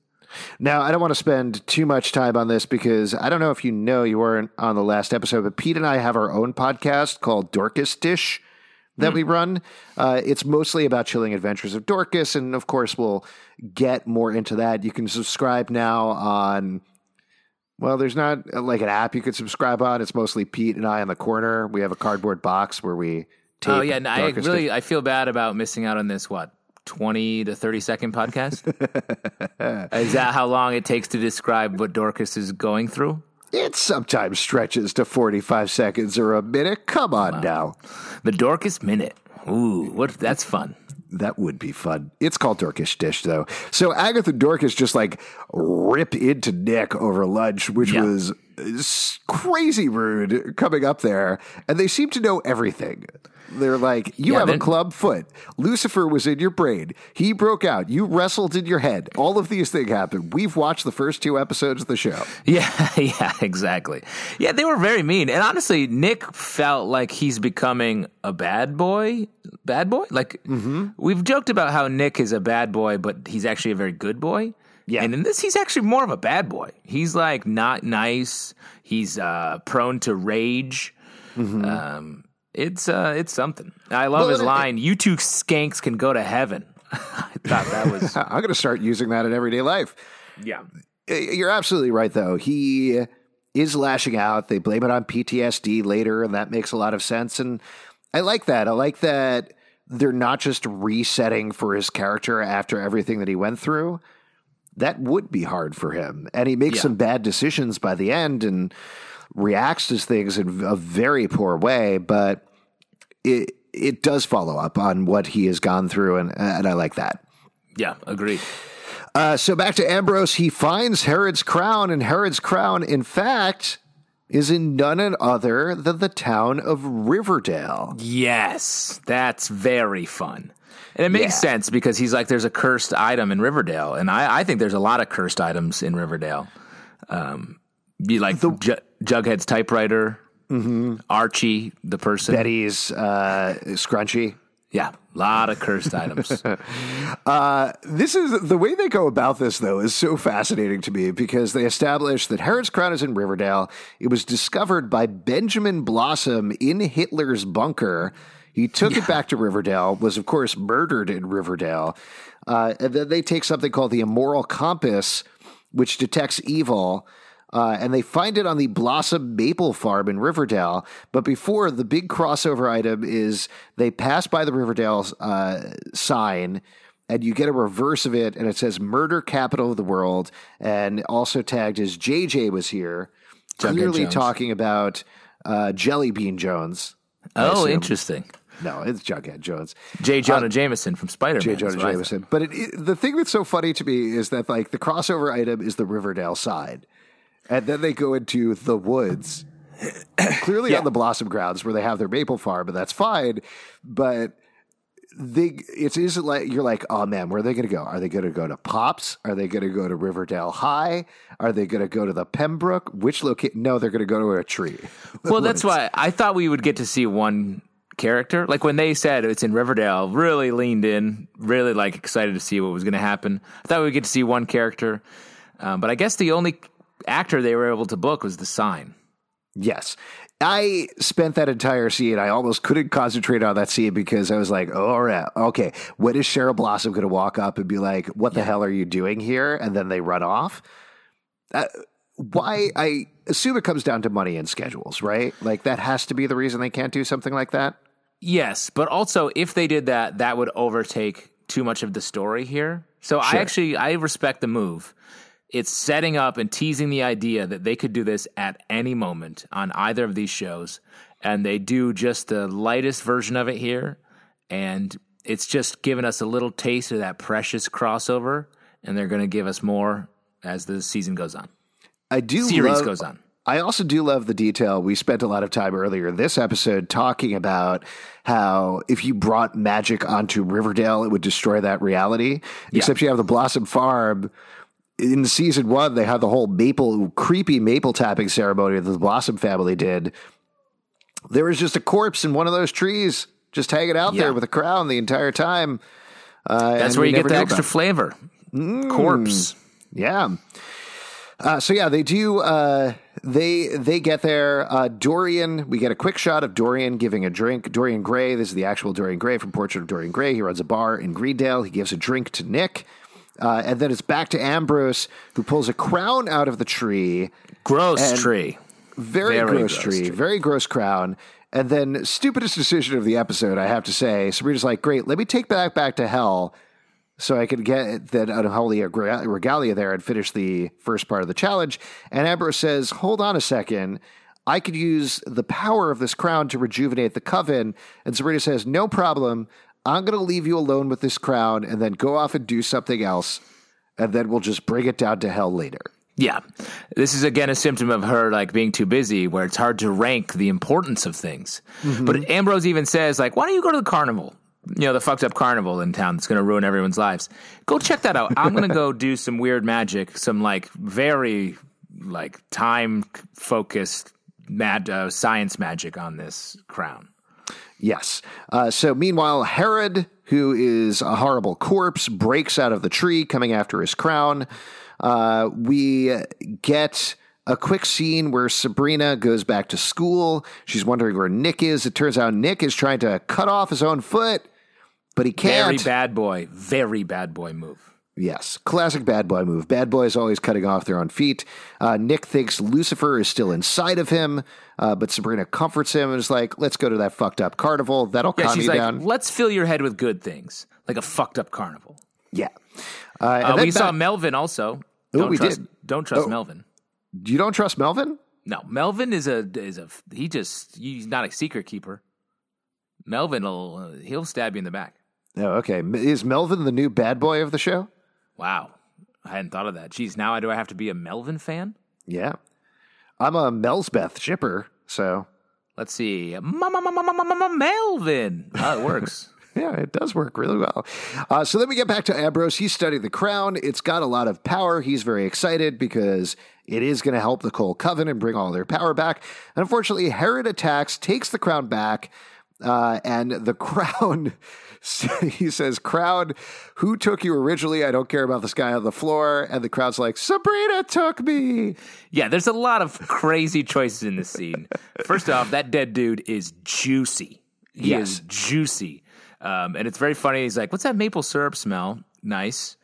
Now, I don't want to spend too much time on this because I don't know if you know, you weren't on the last episode, but Pete and I have our own podcast called Dorcas Dish that we run. Uh, it's mostly about chilling adventures of Dorcas, and of course, we'll get more into that. You can subscribe now on. Well, there's not uh, like an app you could subscribe on. It's mostly Pete and I on the corner. We have a cardboard box where we. Tape Oh, yeah. and I really. I feel bad about missing out on this, what, 20 to 30 second podcast? is that how long it takes to describe what Dorcas is going through? It sometimes stretches to 45 seconds or a minute. Come on now. The Dorcas Minute. Ooh, what? That's fun. That would be fun. It's called Dorcas Dish, though. So Agatha Dorcas just like rip into Nick over lunch, which Yeah. was crazy rude coming up there, and they seem to know everything. They're like, you Yeah, have a club foot. Lucifer was in your brain. He broke out. You wrestled in your head. All of these things happened. We've watched the first two episodes of the show. Yeah, yeah, exactly. Yeah, they were very mean. And honestly, Nick felt like he's becoming a bad boy. Bad boy? Like, mm-hmm. we've joked about how Nick is a bad boy, but he's actually a very good boy. Yeah. And in this, he's actually more of a bad boy. He's like not nice. He's uh, prone to rage. Um, it's uh, it's something. I love Well, his and it- line. You two skanks can go to heaven. I thought that was I'm going to start using that in everyday life. yeah. You're absolutely right, though. He is lashing out. They blame it on PTSD later, and that makes a lot of sense. And I like that. I like that they're not just resetting for his character after everything that he went through. That would be hard for him. And he makes Yeah. some bad decisions by the end and reacts to things in a very poor way, but it it does follow up on what he has gone through, and, and I like that. Yeah, agreed. Uh, so back to Ambrose, he finds Herod's crown, and Herod's crown, in fact, is in none other than the town of Riverdale. Yes, that's very fun. And it makes Yeah. sense because he's like, there's a cursed item in Riverdale. And I, I think there's a lot of cursed items in Riverdale. Um, you like the Ju- Jughead's typewriter, Archie, the person. Betty's uh, scrunchy. Yeah, a lot of cursed items. This is the way they go about this, though, is so fascinating to me because they establish that Herod's crown is in Riverdale. It was discovered by Benjamin Blossom in Hitler's bunker. He took it back to Riverdale, was, of course, murdered in Riverdale. Uh, and then they take something called the Immoral Compass, which detects evil. Uh, and they find it on the Blossom Maple Farm in Riverdale. But before, the big crossover item is they pass by the Riverdale uh, sign, and you get a reverse of it, and it says "Murder Capital of the World," and also tagged as JJ was here, Jughead clearly Jones. talking about uh, Jelly Bean Jones. oh, assume. interesting. No, it's Jughead Jones. J. Jonah um, Jameson from Spider Man. J. Jonah Jameson. But it, it- the thing that's so funny to me is that like the crossover item is the Riverdale side, and then they go into the woods, clearly Yeah. on the Blossom grounds where they have their maple farm, and that's fine. But they, it's is like you're like, oh man, where are they going to go? Are they going to go to Pops? Are they going to go to Riverdale High? Are they going to go to the Pembroke? Which location? No, they're going to go to a tree. Well, that's why I thought we would get to see one character. Like when they said it's in Riverdale, really leaned in, really like excited to see what was going to happen. I thought we would get to see one character, um, but I guess the only actor they were able to book was the sign. Yes. I spent that entire scene. I almost couldn't concentrate on that scene because I was like, oh, all right, okay. When is Cheryl Blossom going to walk up and be like, what the hell are you doing here? And then they run off? Uh, why? I assume it comes down to money and schedules, right? Like that has to be the reason they can't do something like that. Yes, but also if they did that, that would overtake too much of the story here. So I actually I respect the move. It's setting up and teasing the idea that they could do this at any moment on either of these shows, and they do just the lightest version of it here, and it's just giving us a little taste of that precious crossover, and they're going to give us more as the season goes on, I do series love, goes on. I also do love the detail. We spent a lot of time earlier this episode talking about how if you brought magic onto Riverdale, it would destroy that reality. Except you have the Blossom Farm. In season one, they had the whole maple, creepy maple tapping ceremony that the Blossom family did. There was just a corpse in one of those trees, just hanging out Yeah. there with a crown the entire time. Uh, That's where you get the extra about flavor. Corpse. Yeah. Uh, so yeah, they do. Uh, they they get there. Uh, Dorian, we get a quick shot of Dorian giving a drink. Dorian Gray. This is the actual Dorian Gray from Portrait of Dorian Gray. He runs a bar in Greendale. He gives a drink to Nick, uh, and then it's back to Ambrose, who pulls a crown out of the tree. Gross tree. Very, Very gross, gross tree, tree. very gross crown. And then stupidest decision of the episode, I have to say. Sabrina's like, great, let me take that back to hell so I could get that unholy regalia there and finish the first part of the challenge. And Ambrose says, hold on a second. I could use the power of this crown to rejuvenate the coven. And Sabrina says, no problem. I'm going to leave you alone with this crown and then go off and do something else. And then we'll just bring it down to hell later. Yeah. This is again a symptom of her like being too busy where it's hard to rank the importance of things. Mm-hmm. But Ambrose even says like, "Why don't you go to the carnival?" You know, the fucked up carnival in town that's going to ruin everyone's lives. Go check that out. I'm going to go do some weird magic, some like very like time focused mad uh, science magic on this crown. Yes. Uh, so meanwhile, Herod, who is a horrible corpse, breaks out of the tree coming after his crown. Uh, we get a quick scene where Sabrina goes back to school. She's wondering where Nick is. It turns out Nick is trying to cut off his own foot, but he can't. Very bad boy, very bad boy move. Yes, classic bad boy move. Bad boys always cutting off their own feet. Uh, Nick thinks Lucifer is still inside of him, uh, but Sabrina comforts him and is like, "Let's go to that fucked up carnival. That'll Yeah, calm she's you like, down." let's fill your head with good things, like a fucked up carnival. Yeah. Uh, Uh, we saw Melvin also. Oh, Don't we trust, did. Don't trust Oh. Melvin. You don't trust Melvin? No, Melvin is a is a he just he's not a secret keeper. Melvin will he'll stab you in the back. Oh, okay. Is Melvin the new bad boy of the show? Wow, I hadn't thought of that. Geez, now do I have to be a Melvin fan? Yeah. I'm a Melspeth shipper, so Let's see, Melvin. Oh, it works. yeah, it does work really well. Uh, so then we get back to Ambrose. He's studied the crown. It's got a lot of power. He's very excited because it is going to help the Cole Coven and bring all their power back. And unfortunately, Herod attacks, takes the crown back, uh, and the crown. He says, Crowd, who took you originally? I don't care about this guy on the floor. And the crowd's like, Sabrina took me. Yeah, there's a lot of crazy choices in this scene. First off, that dead dude is juicy. He Yes. is juicy. Um, and it's very funny. He's like, What's that maple syrup smell? Nice.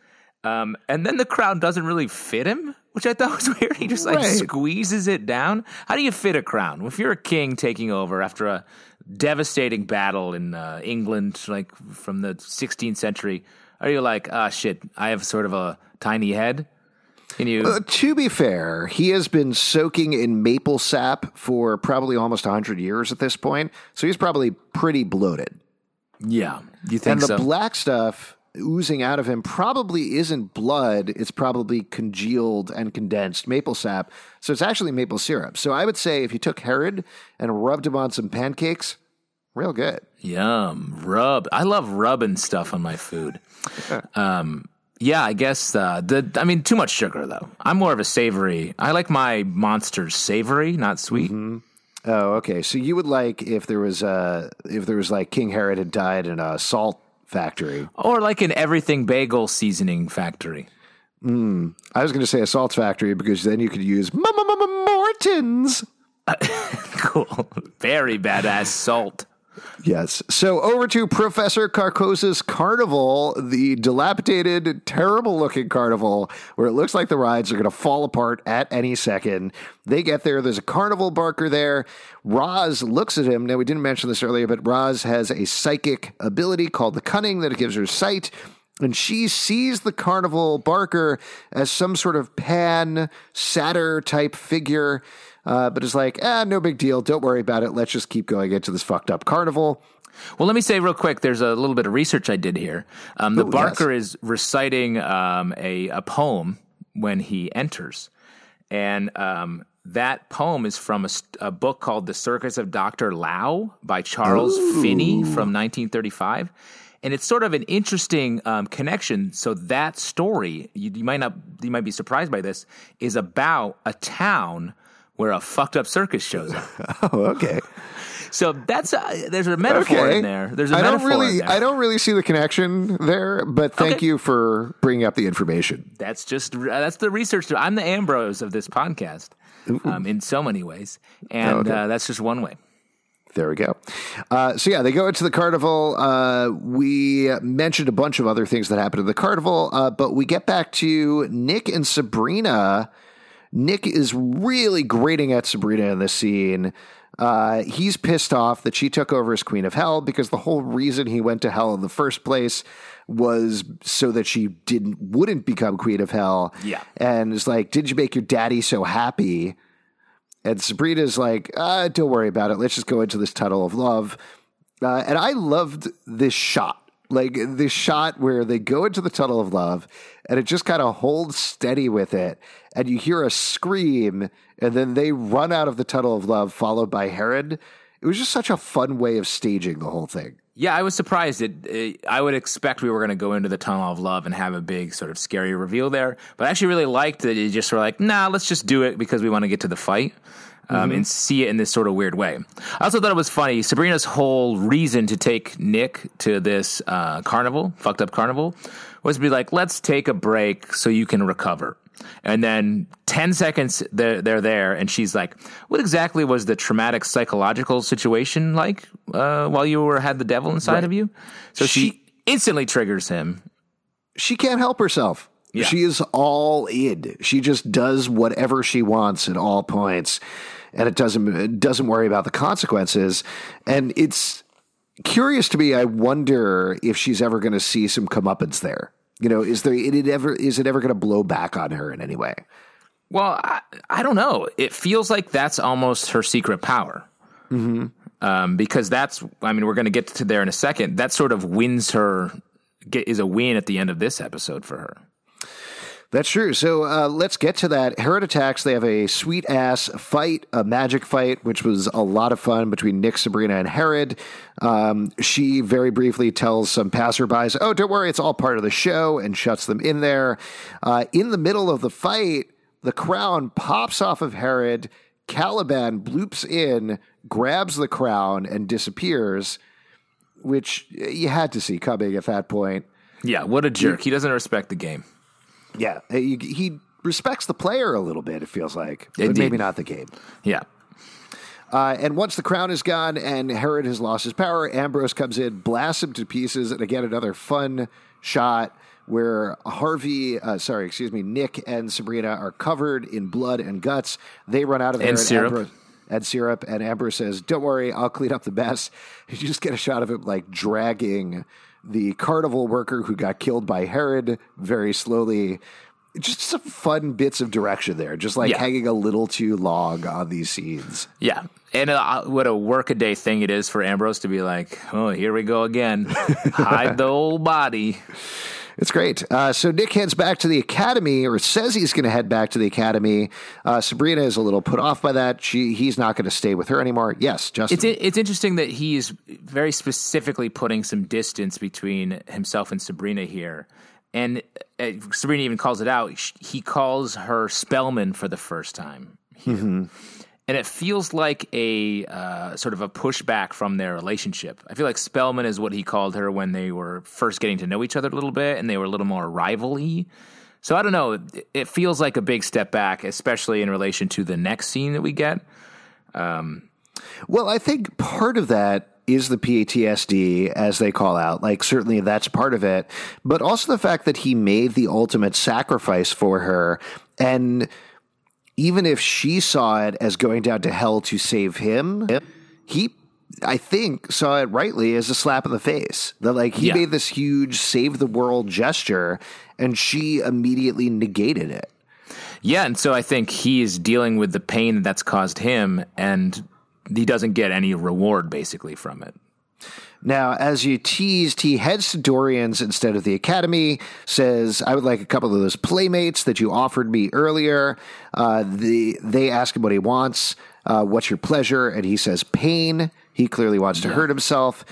Um, and then the crown doesn't really fit him, which I thought was weird. He just like Right. squeezes it down. How do you fit a crown? If you're a king taking over after a devastating battle in uh, England, like from the 16th century, are you like, ah, shit, I have sort of a tiny head? Can you? Uh, to be fair, he has been soaking in maple sap for probably almost 100 years at this point. So he's probably pretty bloated. yeah. You think And the so? black stuff oozing out of him probably isn't blood. It's probably congealed and condensed maple sap. So it's actually maple syrup. So I would say if you took Herod and rubbed him on some pancakes, real good. Yum, rub. I love rubbing stuff on my food. um, yeah, I guess uh, the. I mean, too much sugar though. I'm more of a savory. I like my monsters savory, not sweet. Oh, okay. So you would like if there was uh if there was like King Herod had died in a salt factory. Or like an everything bagel seasoning factory. I was going to say a salt factory because then you could use Morton's. Cool, very badass salt. Yes. So over to Professor Carcosa's carnival, the dilapidated, terrible looking carnival where it looks like the rides are going to fall apart at any second. They get there. There's a carnival barker there. Roz looks at him. Now, we didn't mention this earlier, but Roz has a psychic ability called the cunning that it gives her sight. And she sees the carnival barker as some sort of pan satyr type figure, uh, but is like, ah, no big deal. Don't worry about it. Let's just keep going into this fucked up carnival. Well, let me say real quick. There's a little bit of research I did here. Um, the Ooh, Barker is reciting um, a a poem when he enters, and um, that poem is from a, a book called "The Circus of Doctor Lao" by Charles Finney from 1935. And it's sort of an interesting um, connection. So that story, you, you might not, you might be surprised by this, is about a town where a fucked up circus shows up. Oh, okay. So that's a, there's a metaphor okay. in there. There's a I don't metaphor in really. I don't really see the connection there, but thank Okay. you for bringing up the information. That's just that's the research. I'm the Ambrose of this podcast, um, in so many ways, and Okay. uh, that's just one way. There we go. Uh, so yeah, they go into the carnival. Uh, we mentioned a bunch of other things that happened in the carnival, uh, but we get back to Nick and Sabrina. Nick is really grating at Sabrina in this scene. Uh, he's pissed off that she took over as Queen of Hell because the whole reason he went to Hell in the first place was so that she didn't wouldn't become Queen of Hell. Yeah. and it's like, did you make your daddy so happy? And Sabrina's like, uh, don't worry about it. Let's just go into this tunnel of love. Uh, and I loved this shot Like this shot where they go into the tunnel of love and it just kind of holds steady with it. And you hear a scream and then they run out of the tunnel of love, followed by Herod. It was just such a fun way of staging the whole thing. Yeah, I was surprised. It, it I would expect we were going to go into the tunnel of love and have a big sort of scary reveal there, but I actually really liked that you just were like, nah, let's just do it because we want to get to the fight. Um, and see it in this sort of weird way. I also thought it was funny. Sabrina's whole reason to take Nick to this uh, carnival, fucked up carnival, was to be like, let's take a break so you can recover. And then 10 seconds they're, they're there, and she's like, What exactly was the traumatic psychological situation like uh, while you were had the devil inside Right. of you? So she, She- instantly triggers him. She can't help herself. Yeah. She is all in. She just does whatever she wants at all points, and it doesn't it doesn't worry about the consequences. And it's curious to me. I wonder if she's ever going to see some comeuppance there. You know, is there it ever is it ever going to blow back on her in any way? Well, I, I don't know. It feels like that's almost her secret power. Mm-hmm. Um, because that's, I mean, we're going to get to there in a second. That sort of wins her, get, is a win at the end of this episode for her. That's true. So uh, let's get to that. Herod attacks. They have a sweet ass fight, a magic fight, which was a lot of fun between Nick, Sabrina, and Herod. Um, she very briefly tells some passerbys, "Oh, don't worry, it's all part of the show," and shuts them in there. Uh, in the middle of the fight, the crown pops off of Herod. Caliban bloops in, grabs the crown, and disappears. Which you had to see coming at that point. Yeah, what a jerk. He doesn't respect the game. Yeah, he, he respects the player a little bit. It feels like, but Indeed. maybe not the game. Yeah. Uh, and once the crown is gone and Herod has lost his power, Ambrose comes in, blasts him to pieces, and again another fun shot where Harvey, uh, sorry, excuse me, Nick and Sabrina are covered in blood and guts. They run out of there And syrup. Ambrose, and syrup, and Ambrose says, "Don't worry, I'll clean up the mess." You just get a shot of him like dragging the carnival worker who got killed by Herod very slowly. Just some fun bits of direction there, just like Yeah. hanging a little too long on these scenes. Yeah. And uh, what a workaday thing it is for Ambrose to be like, oh, here we go again. Hide the old body. It's great. Uh, so Nick heads back to the academy, or says he's going to head back to the academy. Uh, Sabrina is a little put off by that. She he's not going to stay with her anymore. Yes, Justin. It's it's interesting that he is very specifically putting some distance between himself and Sabrina here, and uh, Sabrina even calls it out. He calls her Spellman for the first time, here. And it feels like a uh, sort of a pushback from their relationship. I feel like Spellman is what he called her when they were first getting to know each other a little bit, and they were a little more rival-y. So I don't know. It, feels like a big step back, especially in relation to the next scene that we get. Well, I think part of that is the PTSD, as they call out. Like, certainly that's part of it. But also the fact that he made the ultimate sacrifice for her. And even if she saw it as going down to hell to save him, he, I think, saw it rightly as a slap in the face. That, like, he Yeah. made this huge save the world gesture, and she immediately negated it. Yeah, and so I think he is dealing with the pain that's caused him, and he doesn't get any reward basically from it. Now, as you teased, he heads to Dorian's instead of the Academy. Says, "I would like a couple of those playmates that you offered me earlier." Uh, the they ask him what he wants. Uh, What's your pleasure? And he says, "Pain." He clearly wants to hurt himself.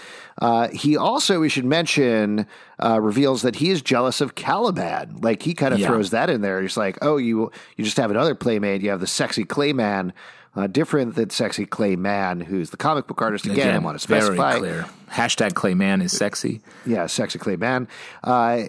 Uh, he also, we should mention, uh, reveals that he is jealous of Caliban. Like he kind of Yeah. throws that in there. He's like, "Oh, you you just have another playmate. You have the sexy Clayman." Uh, different than sexy Clay Mann, who's the comic book artist. Again, I want to very specify. clear. Hashtag Clayman is sexy. Yeah, sexy clay man. Uh,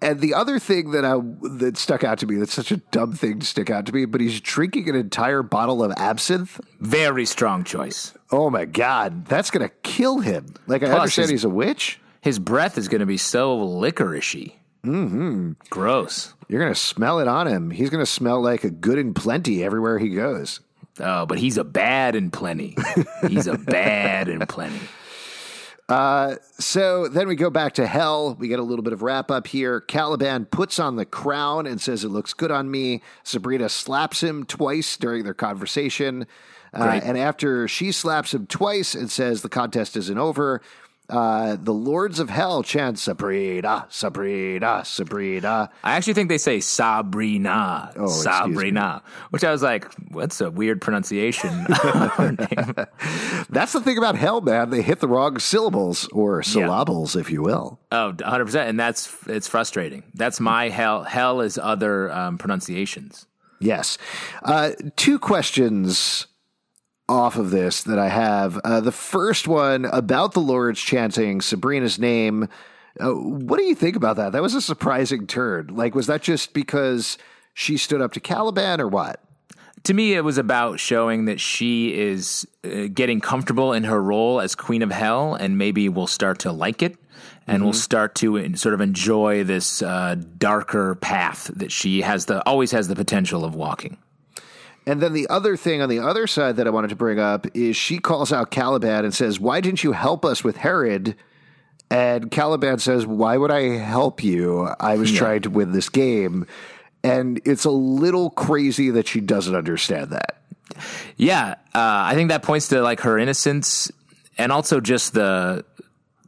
and the other thing that I that stuck out to me, that's such a dumb thing to stick out to me, but he's drinking an entire bottle of absinthe. Very strong choice. Oh my god, that's gonna kill him. Like I Plus understand his- he's a witch. His breath is going to be so licoricey. Mm-hmm. Gross. You're gonna smell it on him. He's gonna smell like a good and plenty everywhere he goes. Oh, but he's a bad and plenty. He's a bad and plenty. So then we go back to hell. We get a little bit of wrap up here. Caliban puts on the crown and says, It looks good on me. Sabrina slaps him twice during their conversation. Uh, and after she slaps him twice and says the contest isn't over, uh, the Lords of Hell chant Sabrina, Sabrina, Sabrina. I actually think they say Sabrina, Oh, Sabrina, which I was like, what's a weird pronunciation of her name? That's the thing about Hell, man. They hit the wrong syllables or syllables, if you will. Oh, 100%. And that's, it's frustrating. That's my hell. Hell is other um, pronunciations. Yes. Uh, two questions off of this that I have. Uh, the first one about the Lords chanting Sabrina's name. Uh, what do you think about that? That was a surprising turn. Like, was that just because she stood up to Caliban or what? To me, it was about showing that she is uh, getting comfortable in her role as Queen of Hell and maybe will start to like it and will start to sort of enjoy this uh, darker path that she has the always has the potential of walking. And then the other thing on the other side that I wanted to bring up is she calls out Caliban and says, Why didn't you help us with Herod? And Caliban says, Why would I help you? I was trying to win this game. And it's a little crazy that she doesn't understand that. Yeah, uh, I think that points to like her innocence, and also just the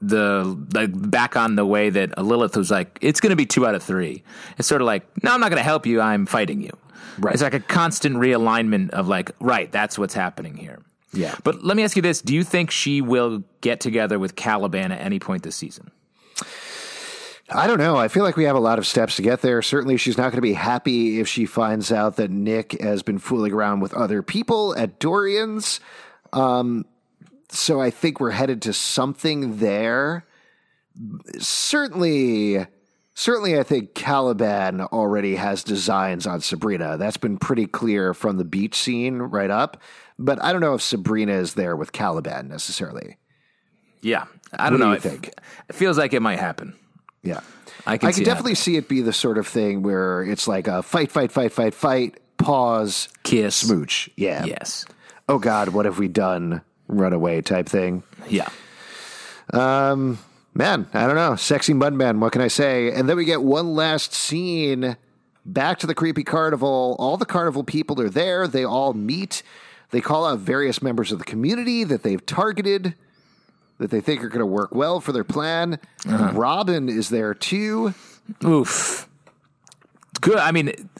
the like back on the way that Lilith was like, it's going to be two out of three. It's sort of like, no, I'm not going to help you. I'm fighting you. Right. It's like a constant realignment of like, right, that's what's happening here. Yeah. But let me ask you this: Do you think she will get together with Caliban at any point this season? I don't know. I feel like we have a lot of steps to get there. Certainly, she's not going to be happy if she finds out that Nick has been fooling around with other people at Dorian's. Um, so I think we're headed to something there. Certainly, certainly, I think Caliban already has designs on Sabrina. That's been pretty clear from the beach scene right up. But I don't know if Sabrina is there with Caliban necessarily. Yeah, I don't What do know. you It- think? It feels like it might happen. Yeah. I can I can it definitely see it be the sort of thing where it's like a fight, fight, fight, fight, fight, pause, Kiss. smooch. Yeah. Yes. Oh God, what have we done? Runaway type thing. Yeah. Um, Man, I don't know. Sexy Mudman, what can I say? And then we get one last scene back to the creepy carnival. All the carnival people are there. They all meet. They call out various members of the community that they've targeted, that they think are going to work well for their plan. Uh-huh. Robin is there too. Oof. Good. I mean,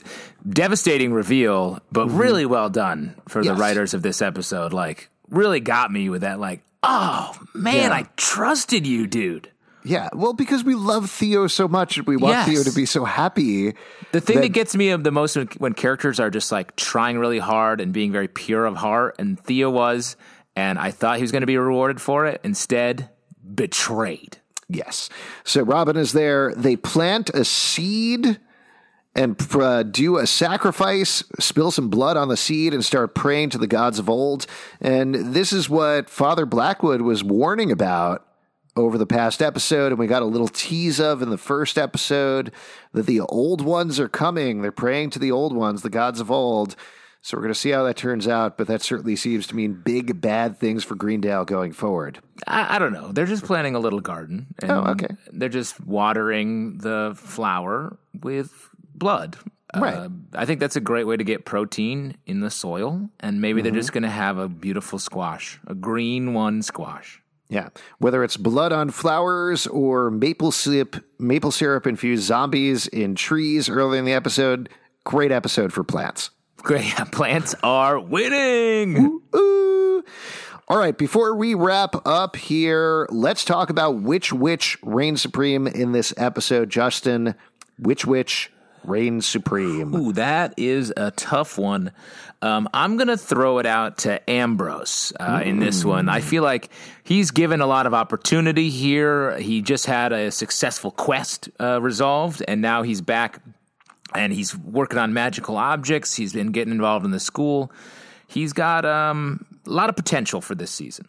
devastating reveal, but mm-hmm. really well done for the writers of this episode. Like, really got me with that. Like, oh man, Yeah. I trusted you, dude. Yeah, well, because we love Theo so much, we want Yes. Theo to be so happy. The thing that, That- gets me the most when, when characters are just like trying really hard and being very pure of heart, and Theo was, and I thought he was going to be rewarded for it. Instead, betrayed. Yes. So Robin is there. They plant a seed and uh, do a sacrifice, spill some blood on the seed, and start praying to the gods of old. And this is what Father Blackwood was warning about over the past episode. And we got a little tease of in the first episode that the old ones are coming. They're praying to the old ones, the gods of old. So we're going to see how that turns out, but that certainly seems to mean big bad things for Greendale going forward. I, I don't know. They're just planting a little garden. And Oh, okay. They're just watering the flower with blood. Right. Uh, I think that's a great way to get protein in the soil, and maybe Mm-hmm. they're just going to have a beautiful squash, a green one squash. Yeah, whether it's blood on flowers or maple syrup, maple syrup infused zombies in trees early in the episode, great episode for plants. Great. Plants are winning. Ooh. All right, before we wrap up here, let's talk about which witch reigns supreme in this episode. Justin, which witch reigns supreme? Ooh, that is a tough one. Um, I'm going to throw it out to Ambrose uh, in this one. I feel like he's given a lot of opportunity here. He just had a successful quest uh, resolved, and now he's back and he's working on magical objects. He's been getting involved in the school. He's got um, a lot of potential for this season.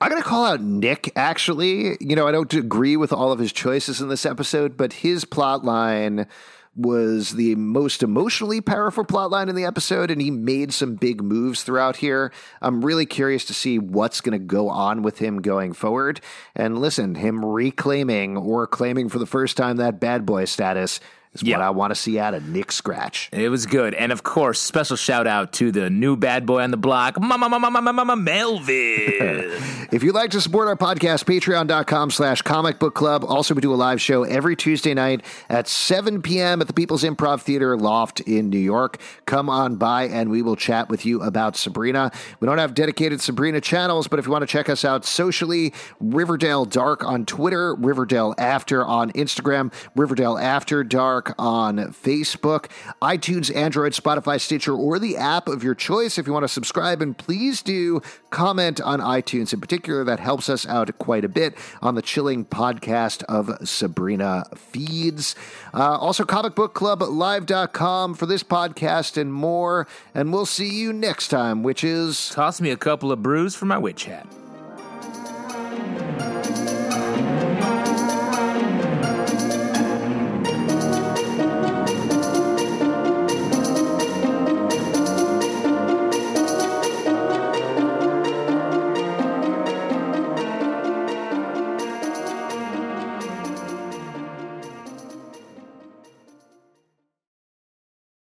I'm going to call out Nick, actually. You know, I don't agree with all of his choices in this episode, but his plot line was the most emotionally powerful plot line in the episode, and he made some big moves throughout here. I'm really curious to see what's going to go on with him going forward. And listen, him reclaiming or claiming for the first time that bad boy status is Yeah. what I want to see out of Nick Scratch. It was good. And of course, special shout out to the new bad boy on the block, Mama Mama Mama Mama Melvin. If you'd like to support our podcast, patreon.com slash comic book club. Also, we do a live show every Tuesday night at 7 p.m. at the People's Improv Theater Loft in New York. Come on by and we will chat with you about Sabrina. We don't have dedicated Sabrina channels, but if you want to check us out socially, Riverdale Dark on Twitter, Riverdale After on Instagram, Riverdale After Dark on Facebook, iTunes, Android, Spotify, Stitcher, or the app of your choice if you want to subscribe. And please do comment on iTunes in particular. That helps us out quite a bit on the chilling podcast of Sabrina feeds. Uh, also, comicbookclublive.com for this podcast and more. And we'll see you next time, which is. Toss me a couple of brews for my witch hat.